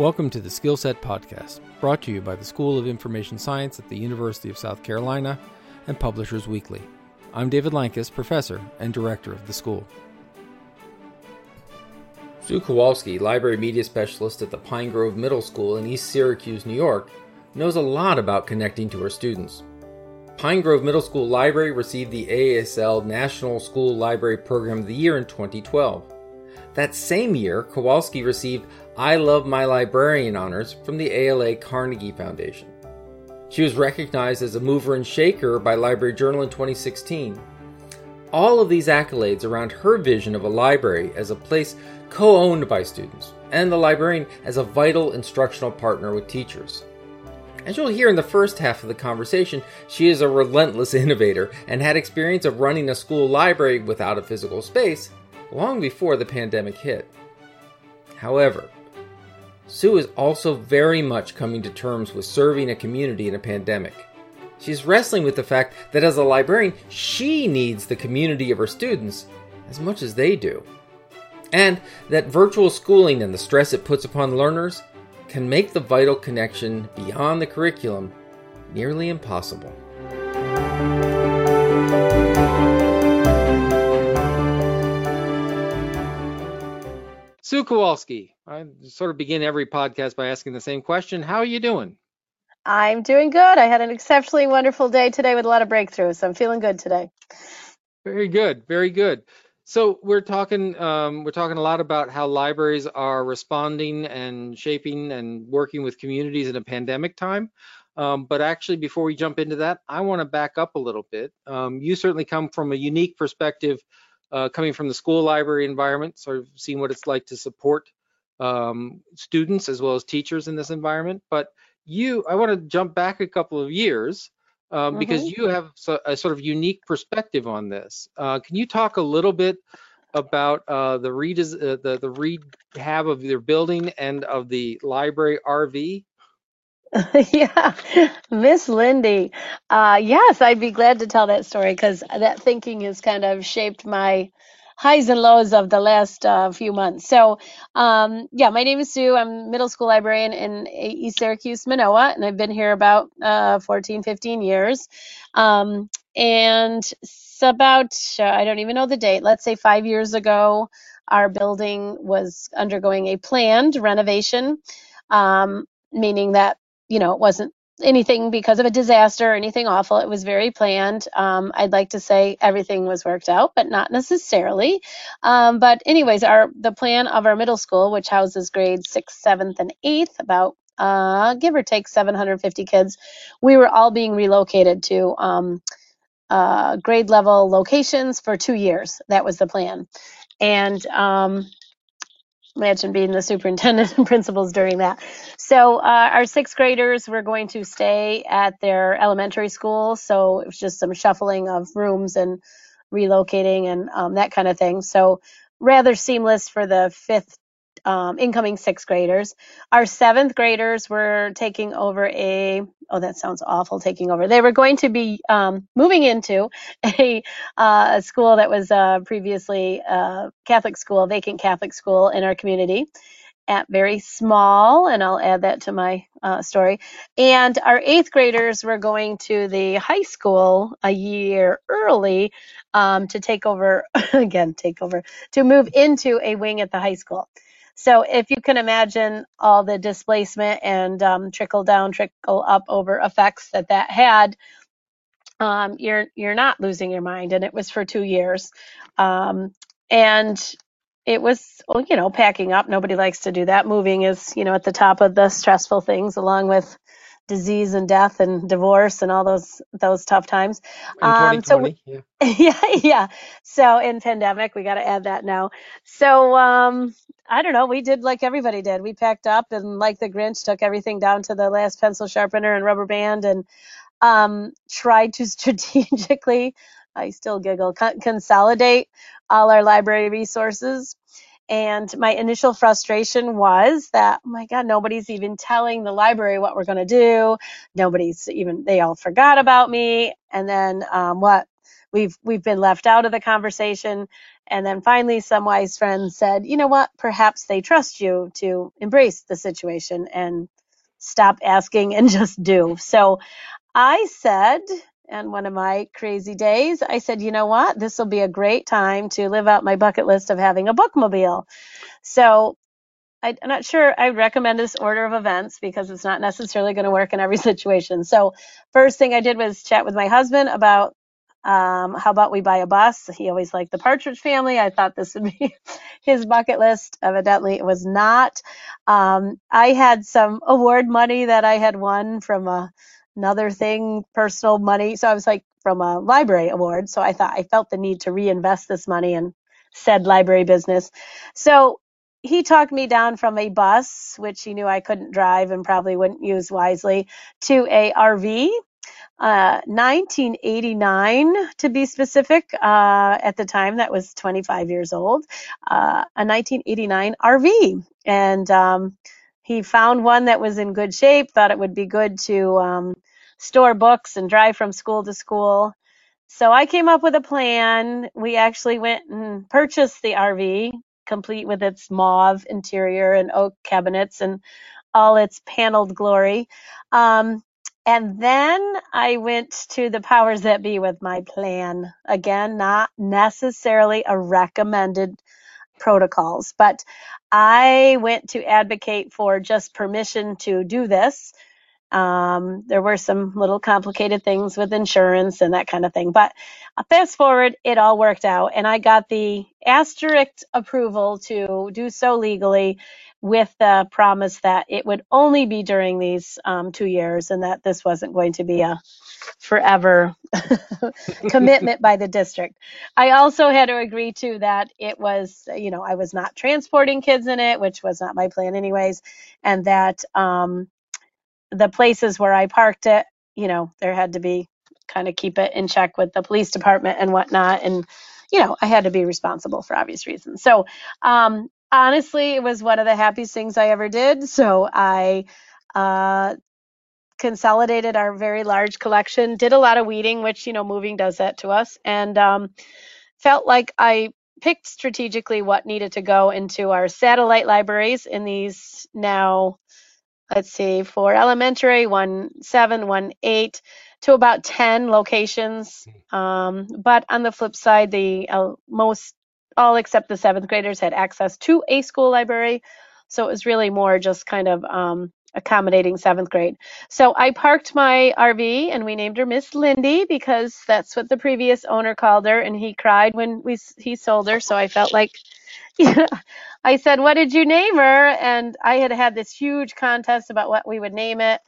Welcome to the Skillset Podcast, brought to you by the School of Information Science at the University of South Carolina and Publishers Weekly. I'm David Lankes, professor and director of the school. Sue Kowalski, library media specialist at the Pine Grove Middle School in East Syracuse, New York, knows a lot about connecting to her students. Pine Grove Middle School Library received the AASL National School Library Program of the Year in 2012. That same year, Kowalski received I Love My Librarian honors from the ALA Carnegie Foundation. She was recognized as a mover and shaker by Library Journal in 2016. All of these accolades around her vision of a library as a place co owned by students, and the librarian as a vital instructional partner with teachers. As you'll hear in the first half of the conversation, she is a relentless innovator and had experience of running a school library without a physical space long before the pandemic hit. However, Sue is also very much coming to terms with serving a community in a pandemic. She's wrestling with the fact that as a librarian, she needs the community of her students as much as they do. And that virtual schooling and the stress it puts upon learners can make the vital connection beyond the curriculum nearly impossible. Sue Kowalski. I sort of begin every podcast by asking the same question. How are you doing? I'm doing good. I had an exceptionally wonderful day today with a lot of breakthroughs. So I'm feeling good today. Very good. Very good. So we're talking um, we're talking a lot about how libraries are responding and shaping and working with communities in a pandemic time. Um, but actually, before we jump into that, I want to back up a little bit. Um, you certainly come from a unique perspective uh, coming from the school library environment, sort of seeing what it's like to support um, students as well as teachers in this environment. But you, I want to jump back a couple of years um, mm-hmm. because you have a sort of unique perspective on this. Uh, can you talk a little bit about uh, the, redes- uh, the the rehab of your building and of the library RV? yeah, Miss Lindy. Uh, yes, I'd be glad to tell that story because that thinking has kind of shaped my highs and lows of the last uh, few months. So, um, yeah, my name is Sue. I'm middle school librarian in East Syracuse, Minoa, and I've been here about uh, 14, 15 years. Um, and it's about, uh, I don't even know the date, let's say five years ago, our building was undergoing a planned renovation. Um, meaning that you know, it wasn't anything because of a disaster or anything awful. It was very planned. Um, I'd like to say everything was worked out, but not necessarily. Um, but anyways, our the plan of our middle school, which houses grades sixth, seventh, and eighth, about uh, give or take 750 kids, we were all being relocated to um, uh, grade level locations for two years. That was the plan. And um, imagine being the superintendent and principals during that. So uh, our sixth graders were going to stay at their elementary school. So it was just some shuffling of rooms and relocating and um, that kind of thing. So rather seamless for the fifth um, incoming sixth graders. Our seventh graders were taking over a, oh, that sounds awful, taking over. They were going to be um, moving into a, uh, a, school that was uh, previously a Catholic school, vacant Catholic school in our community. At very small, and I'll add that to my uh, story. And our eighth graders were going to the high school a year early um, to take over, again, take over, to move into a wing at the high school. So if you can imagine all the displacement and um, trickle down, trickle up over effects that that had, um, you're you're not losing your mind. And it was for two years, um, and it was you know packing up. Nobody likes to do that. Moving is you know at the top of the stressful things, along with disease and death and divorce and all those those tough times. Um, so we, yeah. yeah, yeah. So in pandemic, we got to add that now. So um, I don't know. We did like everybody did. We packed up and like the Grinch, took everything down to the last pencil sharpener and rubber band and um, tried to strategically. I still giggle. consolidate all our library resources and my initial frustration was that, oh my God, nobody's even telling the library what we're going to do. Nobody's even, they all forgot about me. And then um, what? We've we've been left out of the conversation, And then finally, some wise friends said, you know what? Perhaps they trust you to embrace the situation and stop asking and just do. So I said, and one of my crazy days, I said, you know what? This will be a great time to live out my bucket list of having a bookmobile. So I, I'm not sure I would recommend this order of events because it's not necessarily going to work in every situation. So, first thing I did was chat with my husband about um, how about we buy a bus? He always liked the Partridge Family. I thought this would be his bucket list. Evidently, it was not. Um, I had some award money that I had won from a, another thing, personal money. So I was like from a library award. So I thought I felt the need to reinvest this money in said library business. So he talked me down from a bus, which he knew I couldn't drive and probably wouldn't use wisely, to a RV. Uh, 1989 to be specific. Uh, at the time, that was 25 years old. Uh, a 1989 RV, and um, he found one that was in good shape. Thought it would be good to um, store books and drive from school to school. So I came up with a plan. We actually went and purchased the RV, complete with its mauve interior and oak cabinets and all its paneled glory. Um, and then I went to the powers that be with my plan. Again, not necessarily a recommended protocols, but I went to advocate for just permission to do this um, there were some little complicated things with insurance and that kind of thing. But fast forward, it all worked out, and I got the asterisk approval to do so legally with the promise that it would only be during these um, two years and that this wasn't going to be a forever commitment by the district. I also had to agree to that it was, you know, I was not transporting kids in it, which was not my plan anyways, and that um, the places where I parked it, you know, there had to be kind of keep it in check with the police department and whatnot. And, you know, I had to be responsible for obvious reasons. So, um, honestly, it was one of the happiest things I ever did. So I, uh, consolidated our very large collection, did a lot of weeding, which, you know, moving does that to us, and um, felt like I picked strategically what needed to go into our satellite libraries in these now let's see, for elementary, one seven, one eight, to about 10 locations. Um, but on the flip side, the uh, most, all except the seventh graders had access to a school library. So it was really more just kind of um, accommodating seventh grade. So I parked my RV and we named her Miss Lindy because that's what the previous owner called her. And he cried when we he sold her. So I felt like I said, What did you name her? And I had had this huge contest about what we would name it.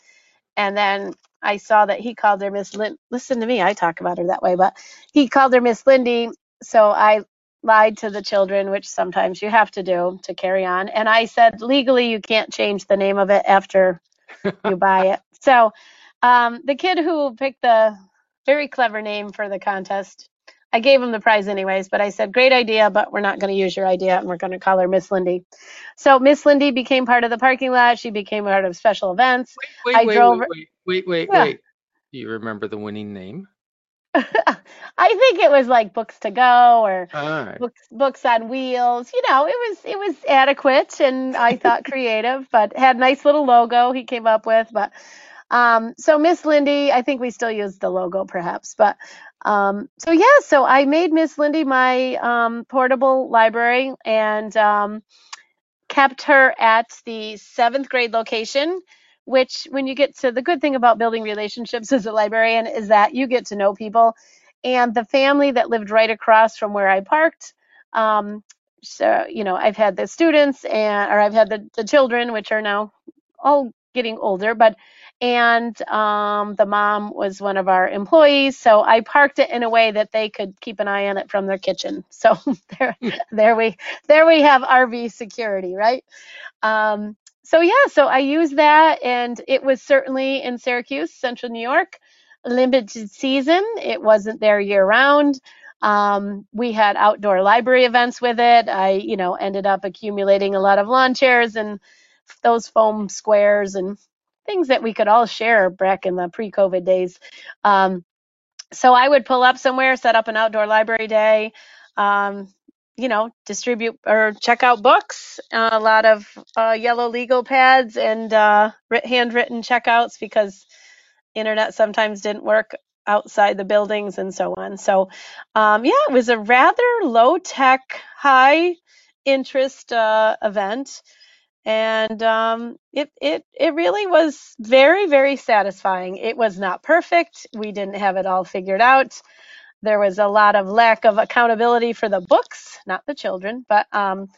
And then I saw that he called her Miss Lynn. Listen to me, I talk about her that way, but he called her Miss Lindy. So I lied to the children, which sometimes you have to do to carry on. And I said, legally, you can't change the name of it after you buy it. So um, the kid who picked the very clever name for the contest I gave him the prize anyways, but I said, great idea, but we're not going to use your idea and we're going to call her Miss Lindy. So Miss Lindy became part of the parking lot. She became part of special events. Wait, wait, I wait, drove wait, wait, wait, wait, yeah. wait. Do you remember the winning name? I think it was like books to go or right. books books on wheels. You know, it was it was adequate and I thought creative, but had nice little logo he came up with. But um, so Miss Lindy, I think we still use the logo perhaps, but um, so yeah, so I made Miss Lindy my um, portable library and um, kept her at the seventh grade location. Which, when you get to the good thing about building relationships as a librarian, is that you get to know people. And the family that lived right across from where I parked, um, so you know, I've had the students and or I've had the, the children, which are now all getting older, but and um, the mom was one of our employees. So I parked it in a way that they could keep an eye on it from their kitchen. So there, there we, there we have RV security, right? Um, so yeah, so I used that, and it was certainly in Syracuse, Central New York, limited season. It wasn't there year round. Um, we had outdoor library events with it. I, you know, ended up accumulating a lot of lawn chairs and those foam squares and things that we could all share back in the pre-COVID days. Um, so I would pull up somewhere, set up an outdoor library day. Um, you know, distribute or check out books, uh, a lot of uh, yellow legal pads and uh, handwritten checkouts because internet sometimes didn't work outside the buildings and so on. So, um, yeah, it was a rather low tech, high interest uh, event and um, it it it really was very very satisfying. It was not perfect. We didn't have it all figured out. There was a lot of lack of accountability for the books, not the children, but um,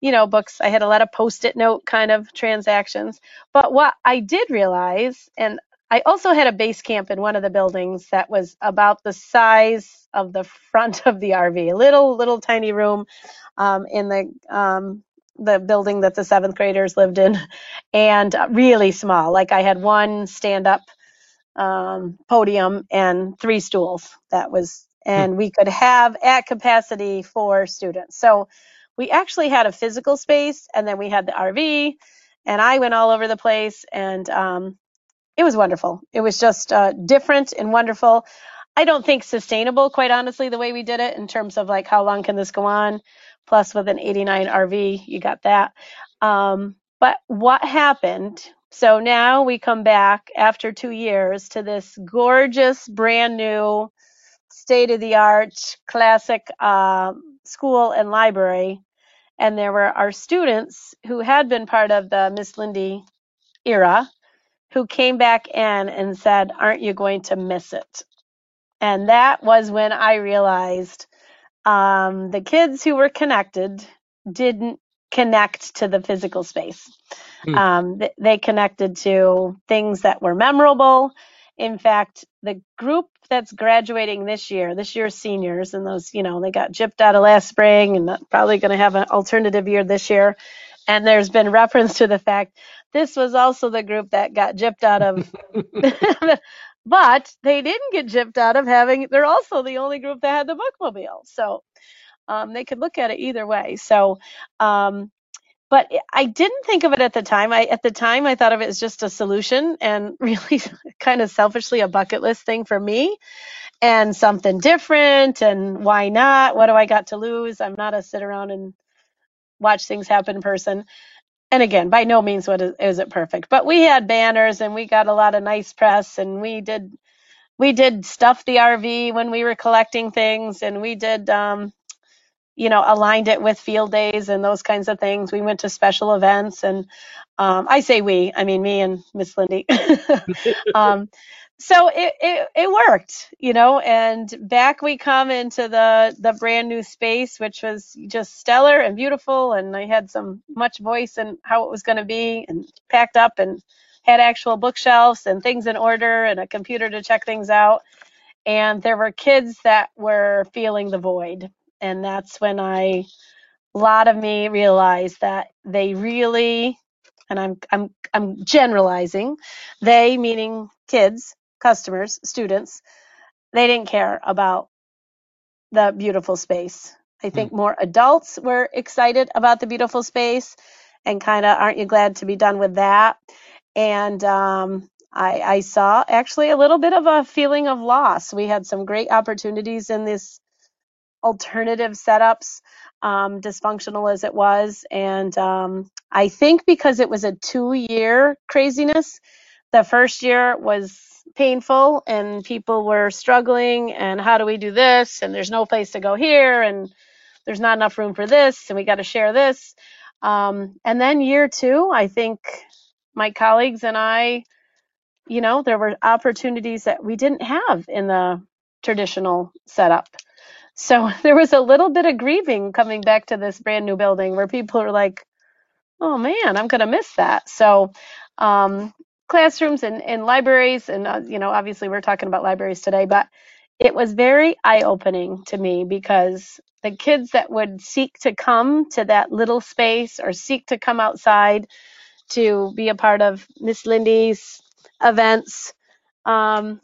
you know, books. I had a lot of post-it note kind of transactions. But what I did realize, and I also had a base camp in one of the buildings that was about the size of the front of the RV, a little little tiny room um, in the um, the building that the seventh graders lived in, and really small. Like I had one stand up um, podium and three stools. That was, and we could have at capacity for students. So we actually had a physical space, and then we had the RV, and I went all over the place, and um, it was wonderful. It was just uh, different and wonderful. I don't think sustainable, quite honestly, the way we did it in terms of like how long can this go on. Plus, with an 89 RV, you got that. Um, but what happened? So now we come back after two years to this gorgeous, brand new, state of the art, classic uh, school and library. And there were our students who had been part of the Miss Lindy era who came back in and said, Aren't you going to miss it? And that was when I realized um, the kids who were connected didn't connect to the physical space. Hmm. Um, th- they connected to things that were memorable. In fact, the group that's graduating this year, this year's seniors, and those, you know, they got gypped out of last spring and probably going to have an alternative year this year. And there's been reference to the fact this was also the group that got gypped out of but they didn't get gypped out of having they're also the only group that had the bookmobile so um, they could look at it either way so um, but i didn't think of it at the time. I at the time i thought of it as just a solution and really kind of selfishly a bucket list thing for me and something different and why not? What do i got to lose? I'm not a sit around and watch things happen person. And again by no means what is, is it perfect but we had banners and we got a lot of nice press and we did we did stuff the RV when we were collecting things, and we did, um, you know, aligned it with field days and those kinds of things. We went to special events, and um, I say we, I mean me and Miss Lindy. um, so it, it it worked, you know. And back we come into the the brand new space, which was just stellar and beautiful. And I had some much voice in how it was going to be, and packed up and had actual bookshelves and things in order and a computer to check things out. And there were kids that were feeling the void. And that's when I, a lot of me realized that they really, and I'm, I'm, I'm generalizing, they meaning kids, customers, students, they didn't care about the beautiful space. I think Hmm. more adults were excited about the beautiful space and kind of aren't you glad to be done with that? And um, I, I saw actually a little bit of a feeling of loss. We had some great opportunities in this alternative setups, um, dysfunctional as it was. And um, I think because it was a two year craziness, the first year was painful and people were struggling and how do we do this? And there's no place to go here and there's not enough room for this and we got to share this. Um, and then year two i think my colleagues and i you know there were opportunities that we didn't have in the traditional setup so there was a little bit of grieving coming back to this brand new building where people are like oh man, I'm going to miss that. So, um, classrooms and, and libraries, and uh, you know, obviously we're talking about libraries today, but it was very eye opening to me because the kids that would seek to come to that little space or seek to come outside to be a part of Miss Lindy's events, um,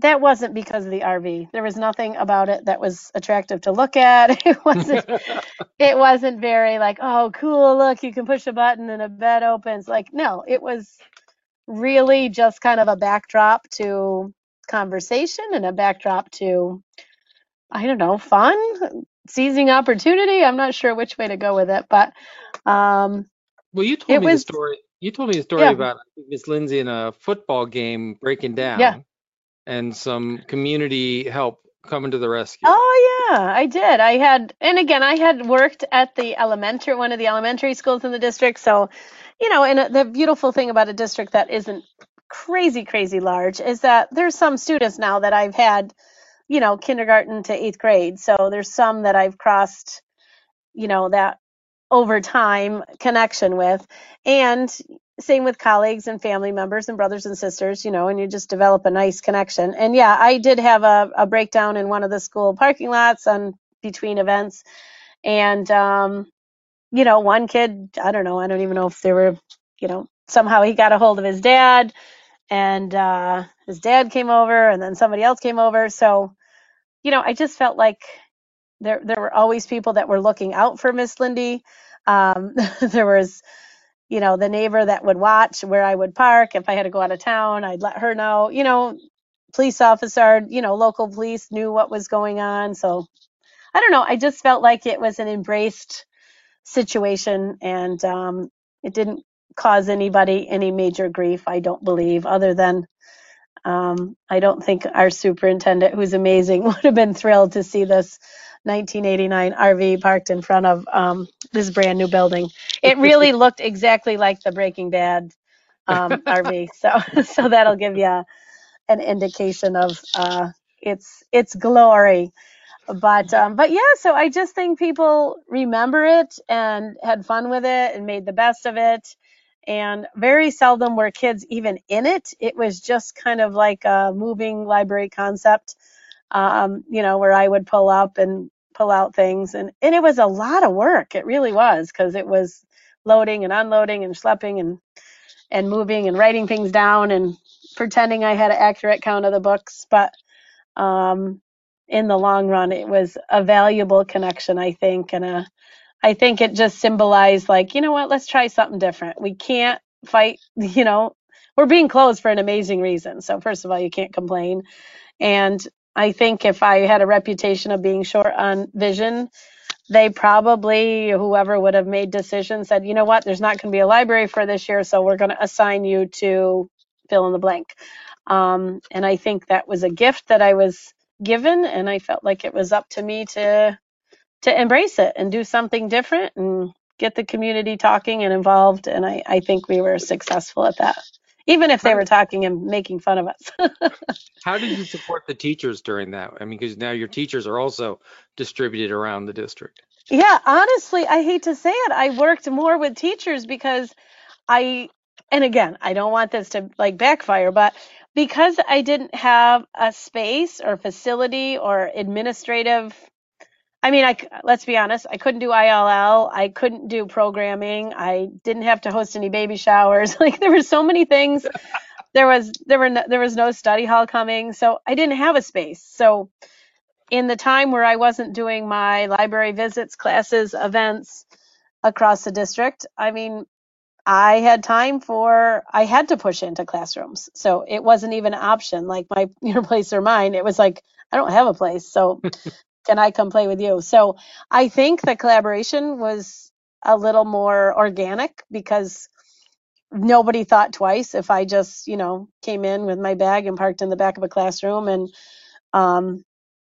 that wasn't because of the RV. There was nothing about it that was attractive to look at. It wasn't it wasn't very like, oh, cool, look, you can push a button and a bed opens. Like, no, it was really just kind of a backdrop to conversation and a backdrop to, I don't know, fun, seizing opportunity. I'm not sure which way to go with it, but um, well, you told me was, the story. You told me the story yeah, about Miss Lindsay in a football game breaking down. yeah. And some community help coming to the rescue. Oh yeah, I did. I had, and again, I had worked at the elementary, one of the elementary schools in the district. So, you know, and uh, the beautiful thing about a district that isn't crazy, crazy large is that there's some students now that I've had, you know, kindergarten to eighth grade. So there's some that I've crossed, you know, that over time connection with, and same with colleagues and family members and brothers and sisters, you know, and you just develop a nice connection. And yeah, I did have a, a breakdown in one of the school parking lots on between events. And, um, you know, one kid, I don't know, I don't even know if they were, you know, somehow he got a hold of his dad and, uh, his dad came over and then somebody else came over. So, you know, I just felt like there, there were always people that were looking out for Miss Lindy. Um, there was, you know, the neighbor that would watch where I would park. If I had to go out of town, I'd let her know. You know, police officer, you know, local police knew what was going on. So I don't know. I just felt like it was an embraced situation and um, it didn't cause anybody any major grief, I don't believe, other than um, I don't think our superintendent, who's amazing, would have been thrilled to see this 1989 RV parked in front of um, this brand new building. It really looked exactly like the Breaking Bad um, RV. So, so that'll give you an indication of uh, its its glory. But um, but yeah, so I just think people remember it and had fun with it and made the best of it. And very seldom were kids even in it. It was just kind of like a moving library concept um, you know, where I would pull up and pull out things. And, and it was a lot of work. It really was because it was loading and unloading and schlepping and, and moving and writing things down and pretending I had an accurate count of the books. But um, in the long run, it was a valuable connection, I think. And a, I think it just symbolized like, you know what, let's try something different. We can't fight, you know, we're being closed for an amazing reason. So first of all, you can't complain. And I think if I had a reputation of being short on vision, they probably, whoever would have made decisions, said, you know what, there's not going to be a library for this year, so we're going to assign you to fill in the blank. Um, and I think that was a gift that I was given, and I felt like it was up to me to to embrace it and do something different and get the community talking and involved. And I, I think we were successful at that even if they were talking and making fun of us. How did you support the teachers during that? I mean, because now your teachers are also distributed around the district. Yeah, honestly, I hate to say it. I worked more with teachers because I, and again, I don't want this to like backfire, but because I didn't have a space or facility or administrative I mean, I let's be honest, I couldn't do ILL, I couldn't do programming, I didn't have to host any baby showers. Like there were so many things. There was there were no, there was no study hall coming, so I didn't have a space. So in the time where I wasn't doing my library visits, classes, events across the district, I mean, I had time for I had to push into classrooms. So it wasn't even an option like my your place or mine. It was like I don't have a place. So can I come play with you? So I think the collaboration was a little more organic because nobody thought twice if I just, you know, came in with my bag and parked in the back of a classroom and um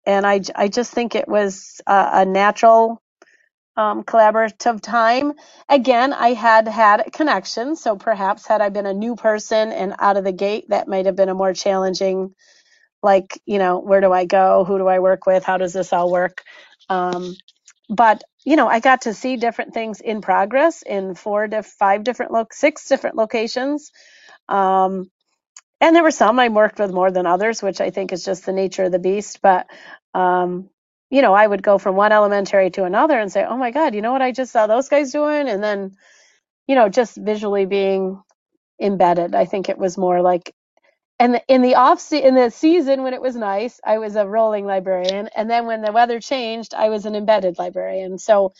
and I I just think it was a, a natural um, collaborative time. Again, I had had a connection, so perhaps had I been a new person and out of the gate, that might have been a more challenging like you know where do i go? Who do i work with? How does this all work? Um, but you know i got to see different things in progress in four to five different lo- six different locations. Um, and there were some i worked with more than others which i think is just the nature of the beast. But um, you know i would go from one elementary to another and say oh my god you know what i just saw those guys doing? And then you know just visually being embedded. I think it was more like and in the off se- in the season when it was nice, I was a rolling librarian, and then when the weather changed, I was an embedded librarian. So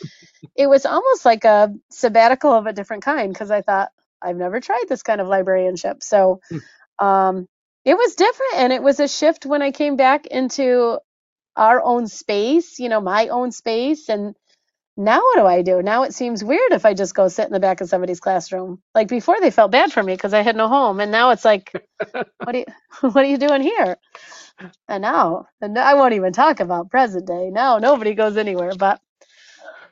it was almost like a sabbatical of a different kind because I thought I've never tried this kind of librarianship. So um, it was different, and it was a shift when I came back into our own space, you know, my own space. And now what do I do? Now it seems weird if I just go sit in the back of somebody's classroom. Like before they felt bad for me because I had no home. And now it's like, what are you, what are you doing here? And now, and I won't even talk about present day. Now nobody goes anywhere, but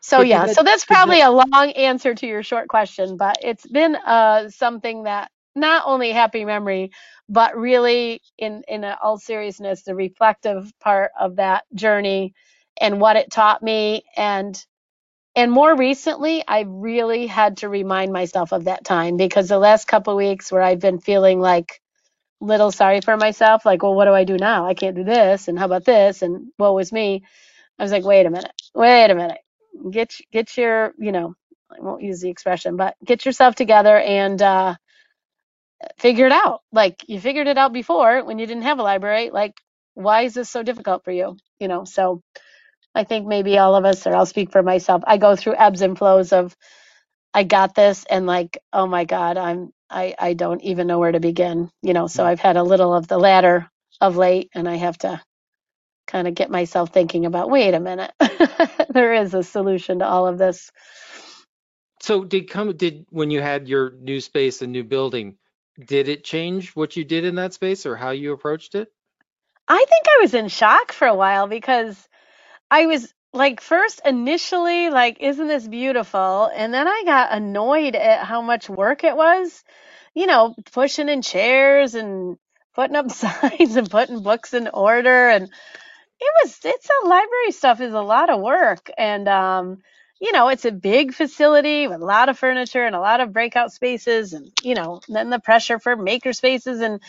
so But yeah, that so that's that probably a long answer to your short question, but it's been uh something that not only happy memory, but really in in all seriousness, the reflective part of that journey and what it taught me and and more recently, I really had to remind myself of that time because the last couple weeks where I've been feeling like little sorry for myself, like, well, what do I do now? I can't do this, and how about this, and woe was me. I was like, wait a minute, wait a minute, get get your, you know, I won't use the expression, but get yourself together and uh, figure it out. Like you figured it out before when you didn't have a library. Like, why is this so difficult for you? You know, so I think maybe all of us, or I'll speak for myself, I go through ebbs and flows of I got this and like, oh my God, I'm I I don't even know where to begin. You know, so mm. I've had a little of the latter of late and I have to kind of get myself thinking about, wait a minute. there is a solution to all of this. So did come did when you had your new space and new building, did it change what you did in that space or how you approached it? I think I was in shock for a while because I was like first initially like isn't this beautiful? And then I got annoyed at how much work it was you know pushing in chairs and putting up signs and putting books in order and it was it's a library stuff is a lot of work and um you know it's a big facility with a lot of furniture and a lot of breakout spaces and you know then the pressure for maker spaces and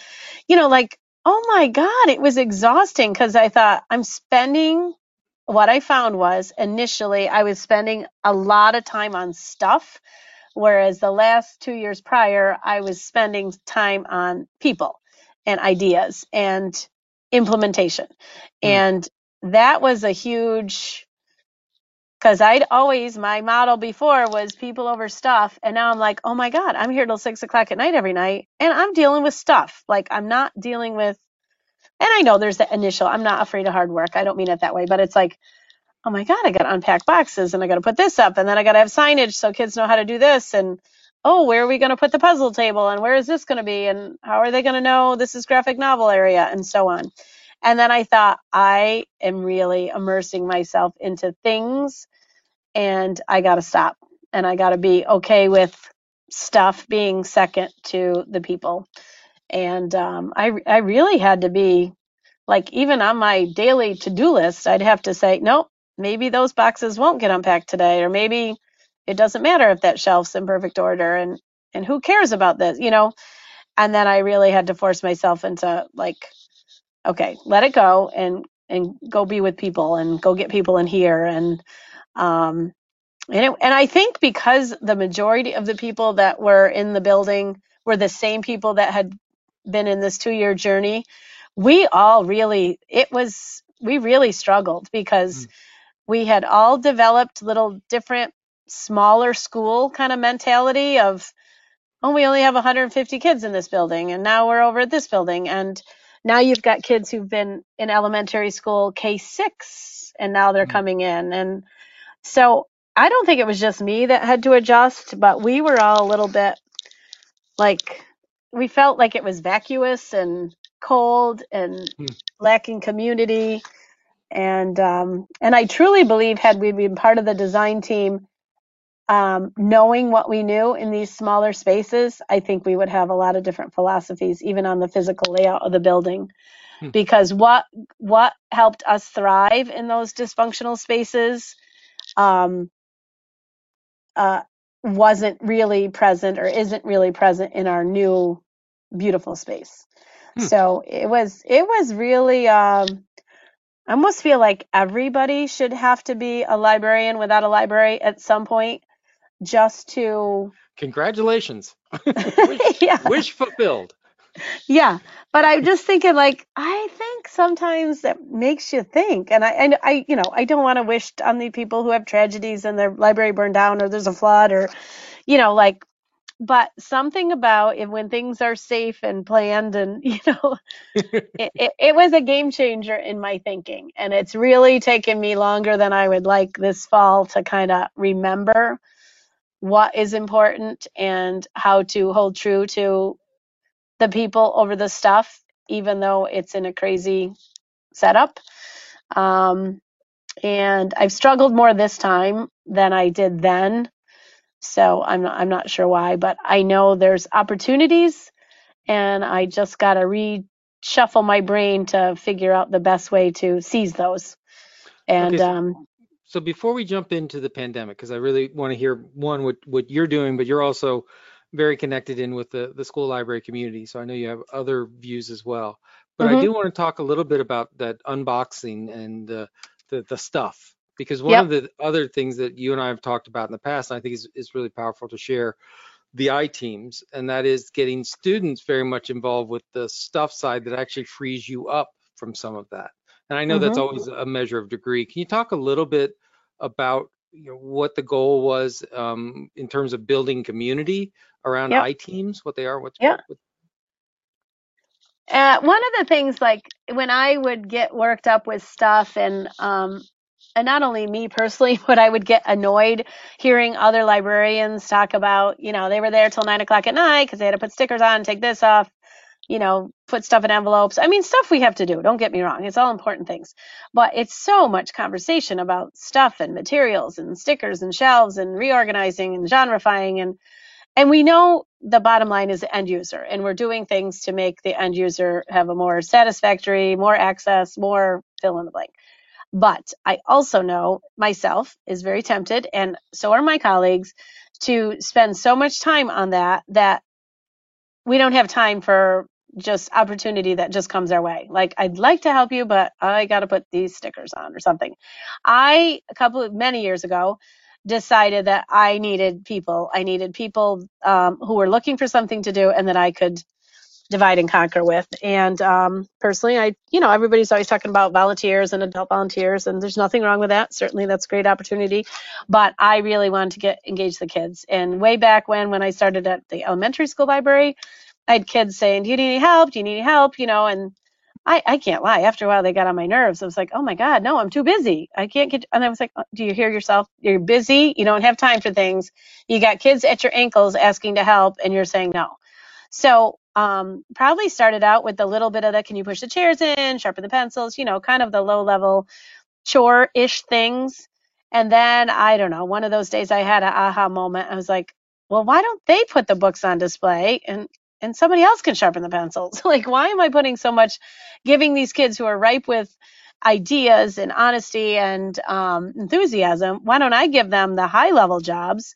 you know like oh my god it was exhausting because i thought i'm spending what I found was initially I was spending a lot of time on stuff, whereas the last two years prior, I was spending time on people and ideas and implementation. Hmm. And that was a huge, because I'd always, my model before was people over stuff. And now I'm like, oh my God, I'm here till six o'clock at night every night and I'm dealing with stuff. Like I'm not dealing with, and I know there's the initial, I'm not afraid of hard work. I don't mean it that way, but it's like, oh my God, I got to unpack boxes and I got to put this up and then I got to have signage so kids know how to do this. And oh, where are we going to put the puzzle table and where is this going to be and how are they going to know this is graphic novel area and so on. And then I thought, I am really immersing myself into things and I got to stop and I got to be okay with stuff being second to the people. And um, I, I really had to be like, even on my daily to do list, I'd have to say, nope, maybe those boxes won't get unpacked today, or maybe it doesn't matter if that shelf's in perfect order and and who cares about this, you know? And then I really had to force myself into like, okay, let it go and and go be with people and go get people in here and um and it, and I think because the majority of the people that were in the building were the same people that had been in this two year journey, we all really it was we really struggled because Mm. we had all developed little different smaller school kind of mentality of oh we only have 150 kids in this building and now we're over at this building and now you've got kids who've been in elementary school K6 and now they're Mm. coming in and so I don't think it was just me that had to adjust but we were all a little bit like we felt like it was vacuous and cold and Hmm. lacking community and um, and I truly believe had we been part of the design team, um, knowing what we knew in these smaller spaces, I think we would have a lot of different philosophies, even on the physical layout of the building. Hmm. Because what what helped us thrive in those dysfunctional spaces um, uh, wasn't really present or isn't really present in our new beautiful space. Hmm. So it was it was really um, I almost feel like everybody should have to be a librarian without a library at some point just to Congratulations. wish, yeah wish fulfilled. Yeah but i'm just thinking like i think sometimes that makes you think and i and i you know i don't want to wish on the people who have tragedies and their library burned down or there's a flood or you know like but something about it when things are safe and planned and you know it, it, it, was a game changer in my thinking and it's really taken me longer than i would like this fall to kind of remember what is important and how to hold true to the people over the stuff even though it's in a crazy setup um, and i've struggled more this time than i did then so I'm not, I'm not sure why, but I know there's opportunities and I just got to reshuffle my brain to figure out the best way to seize those. And okay, so, um, so before we jump into the pandemic, because I really want to hear one what what you're doing, but you're also very connected in with the the school library community. So I know you have other views as well. But mm-hmm. I do want to talk a little bit about that unboxing and the the, the stuff because one yep. of the other things that you and I have talked about in the past, and I think is, is really powerful to share, the I teams, and that is getting students very much involved with the stuff side that actually frees you up from some of that. And I know mm-hmm. that's always a measure of degree. Can you talk a little bit about you know, what the goal was um, in terms of building community around yep. I teams, what they are, what's yeah. What, uh, one of the things like when I would get worked up with stuff and um, and not only me personally, but I would get annoyed hearing other librarians talk about, you know, they were there till nine o'clock at night because they had to put stickers on, take this off, you know, put stuff in envelopes. I mean, stuff we have to do. Don't get me wrong. It's all important things, but it's so much conversation about stuff and materials and stickers and shelves and reorganizing and genreifying and, and we know the bottom line is the end user and we're doing things to make the end user have a more satisfactory, more access, more fill in the blank. But I also know myself is very tempted, and so are my colleagues, to spend so much time on that that we don't have time for just opportunity that just comes our way. Like I'd like to help you, but I got to put these stickers on or something. I a couple of many years ago decided that I needed people. I needed people um, who were looking for something to do and that I could divide and conquer with. And um, personally, I, you know, everybody's always talking about volunteers and adult volunteers, and there's nothing wrong with that. Certainly, that's a great opportunity. But I really wanted to get engage the kids. And way back when, when I started at the elementary school library, I had kids saying, "Do you need any help? Do you need any help?" You know, and I, I can't lie. After a while, they got on my nerves. I was like, "Oh my God, no, I'm too busy. I can't get." And I was like, oh, "Do you hear yourself? You're busy. You don't have time for things. You got kids at your ankles asking to help, and you're saying no." So um, probably started out with a little bit of the can you push the chairs in, sharpen the pencils, you know, kind of the low level chore ish things. And then I don't know, one of those days I had an aha moment. I was like, well, why don't they put the books on display and and somebody else can sharpen the pencils? like, why am I putting so much giving these kids who are ripe with ideas and honesty and um, enthusiasm? Why don't I give them the high level jobs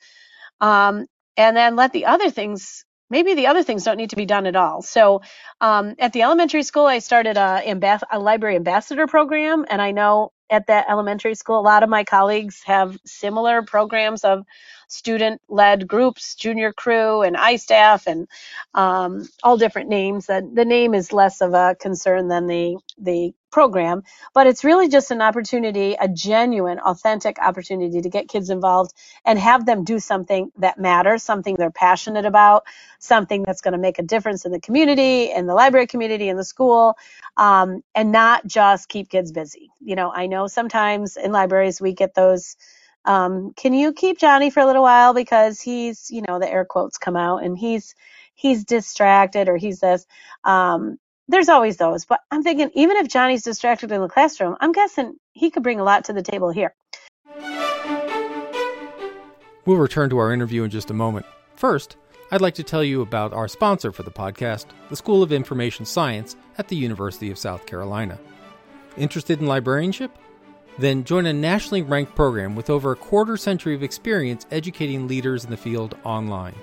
um, and then let the other things maybe the other things don't need to be done at all. So um, at the elementary school, I started a, ambas- a library ambassador program, and I know at that elementary school, a lot of my colleagues have similar programs of student led groups, junior crew, and iStaff, and um, all different names. That the name is less of a concern than the the program, but it's really just an opportunity, a genuine, authentic opportunity to get kids involved and have them do something that matters, something they're passionate about, something that's going to make a difference in the community, in the library community, in the school, um, and not just keep kids busy. You know, I know sometimes in libraries we get those. Um, can you keep Johnny for a little while because he's, you know, the air quotes come out and he's he's distracted or he's this. Um, there's always those, but I'm thinking even if Johnny's distracted in the classroom, I'm guessing he could bring a lot to the table here. We'll return to our interview in just a moment. First, I'd like to tell you about our sponsor for the podcast, the School of Information Science at the University of South Carolina. Interested in librarianship? Then join a nationally ranked program with over a quarter century of experience educating leaders in the field online.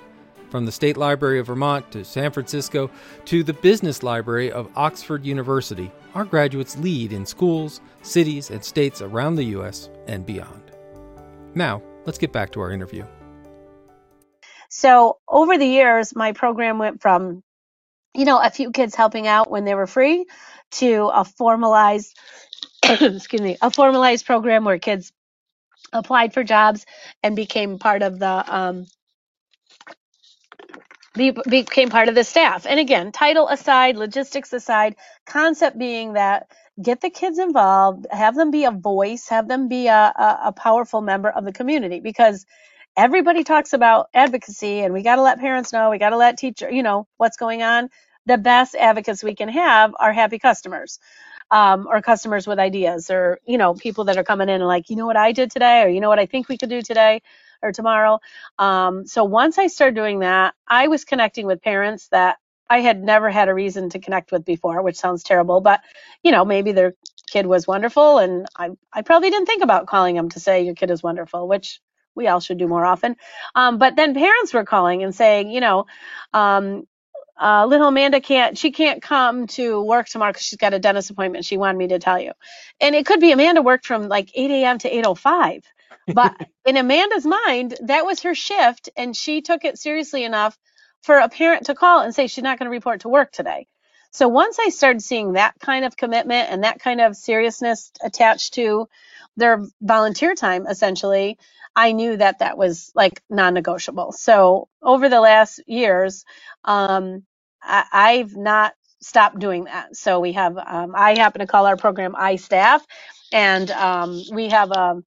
From the State Library of Vermont to San Francisco to the Business Library of Oxford University, our graduates lead in schools, cities, and states around the U.S. and beyond. Now, let's get back to our interview. So, over the years, my program went from, you know, a few kids helping out when they were free to a formalized, excuse me, a formalized program where kids applied for jobs and became part of the um, be, became part of the staff. And again, title aside, logistics aside, concept being that get the kids involved, have them be a voice, have them be a, a, a powerful member of the community because everybody talks about advocacy and we got to let parents know, we got to let teacher, you know, what's going on. The best advocates we can have are happy customers. Um, or customers with ideas, or you know, people that are coming in and like, you know what I did today, or you know what I think we could do today or tomorrow. Um, so once I started doing that, I was connecting with parents that I had never had a reason to connect with before, which sounds terrible, but you know, maybe their kid was wonderful and I, I probably didn't think about calling them to say your kid is wonderful, which we all should do more often. Um, but then parents were calling and saying, you know, um, uh, little Amanda can't, she can't come to work tomorrow because she's got a dentist appointment. She wanted me to tell you. And it could be Amanda worked from like 8 a.m. to 8.05. But in Amanda's mind, that was her shift. And she took it seriously enough for a parent to call and say she's not going to report to work today. So once I started seeing that kind of commitment and that kind of seriousness attached to their volunteer time, essentially, I knew that that was like non-negotiable. So over the last years, um, I, I've not stopped doing that. So we have, um, I happen to call our program iStaff, and um, we have a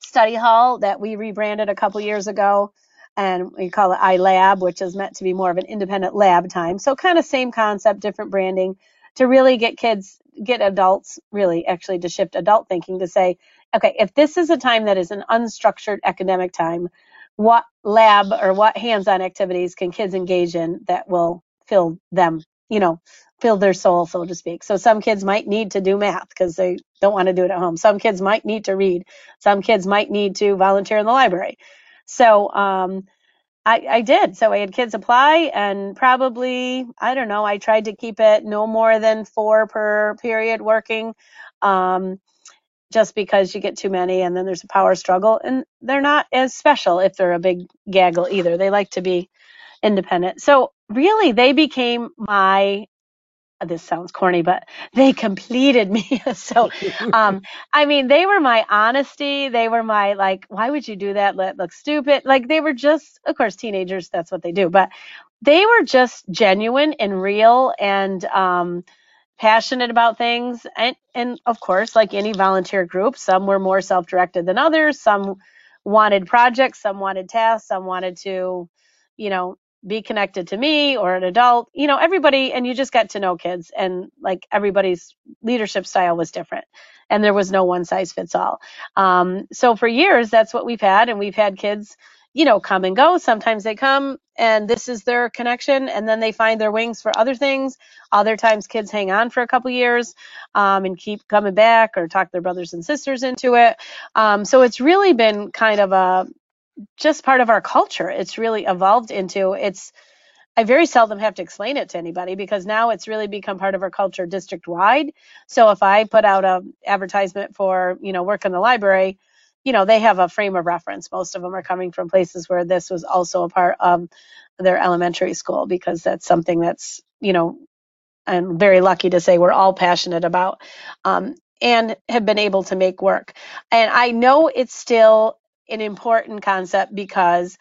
study hall that we rebranded a couple years ago. And we call it iLab, which is meant to be more of an independent lab time. So kind of same concept, different branding to really get kids, get adults really actually to shift adult thinking to say, okay, if this is a time that is an unstructured academic time, what lab or what hands-on activities can kids engage in that will fill them, you know, fill their soul, so to speak. So some kids might need to do math because they don't want to do it at home. Some kids might need to read. Some kids might need to volunteer in the library. So um, I, I did. So I had kids apply, and probably I don't know. I tried to keep it no more than four per period working. Um, just because you get too many and then there's a power struggle. And they're not as special if they're a big gaggle either. They like to be independent. So really they became my this sounds corny but they completed me. So um i mean they were my honesty. They were my like why would you do that? That looks stupid. Like they were just of course teenagers that's what they do but they were just genuine and real and um passionate about things. And and of course like any volunteer group some were more self-directed than others. Some wanted projects some wanted tasks some wanted to you know be connected to me or an adult you know everybody and you just got to know kids. And like everybody's leadership style was different and there was no one size fits all. Um, so for years that's what we've had and we've had kids you know come and go sometimes they come and this is their connection and then they find their wings for other things other times kids hang on for a couple years um, and keep coming back or talk their brothers and sisters into it um, so it's really been kind of a just part of our culture. It's really evolved into it's I very seldom have to explain it to anybody because now it's really become part of our culture district wide. So if I put out a advertisement for, you know, work in the library, you know, they have a frame of reference. Most of them are coming from places where this was also a part of their elementary school because that's something that's, you know, I'm very lucky to say we're all passionate about um, and have been able to make work. And I know it's still an important concept because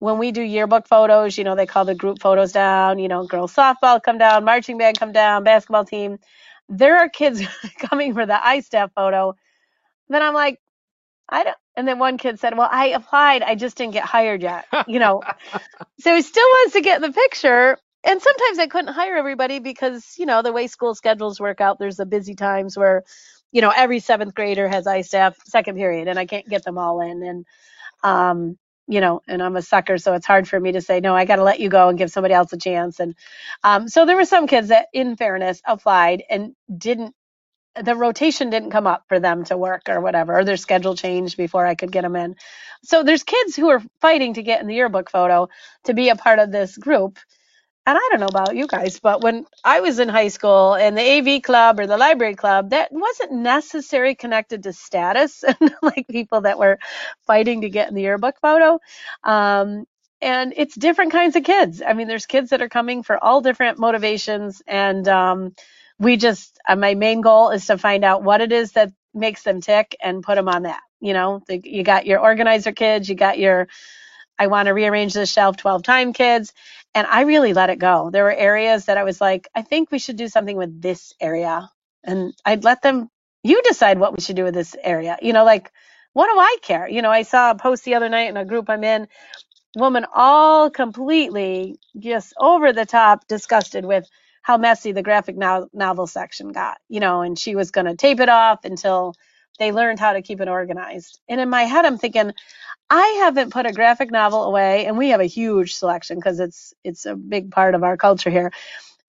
when we do yearbook photos, you know, they call the group photos down, you know, girls softball come down, marching band come down, basketball team. There are kids coming for the iStaff photo. Then I'm like, I don't. And then one kid said, "Well, I applied, I just didn't get hired yet." You know, so he still wants to get in the picture. And sometimes I couldn't hire everybody because you know the way school schedules work out. There's the busy times where, you know, every seventh grader has iStaff second period, and I can't get them all in. And um, you know, and I'm a sucker, so it's hard for me to say no. I got to let you go and give somebody else a chance. And um, so there were some kids that, in fairness, applied and didn't the rotation didn't come up for them to work or whatever, or their schedule changed before I could get them in. So there's kids who are fighting to get in the yearbook photo to be a part of this group and I don't know about you guys, but when I was in high school and the AV club or the library club, that wasn't necessarily connected to status and like people that were fighting to get in the yearbook photo. Um, and it's different kinds of kids. I mean, there's kids that are coming for all different motivations. And um, we just, uh, my main goal is to find out what it is that makes them tick and put them on that. You know, the, you got your organizer kids, you got your I want to rearrange this shelf 12 time kids. And I really let it go. There were areas that I was like, I think we should do something with this area. And I'd let them, you decide what we should do with this area. You know, like, what do I care? You know, I saw a post the other night in a group I'm in woman all completely just over the top disgusted with how messy the graphic no- novel section got, you know, and she was going to tape it off until they learned how to keep it organized. And in my head, I'm thinking, I haven't put a graphic novel away, and we have a huge selection because it's it's a big part of our culture here.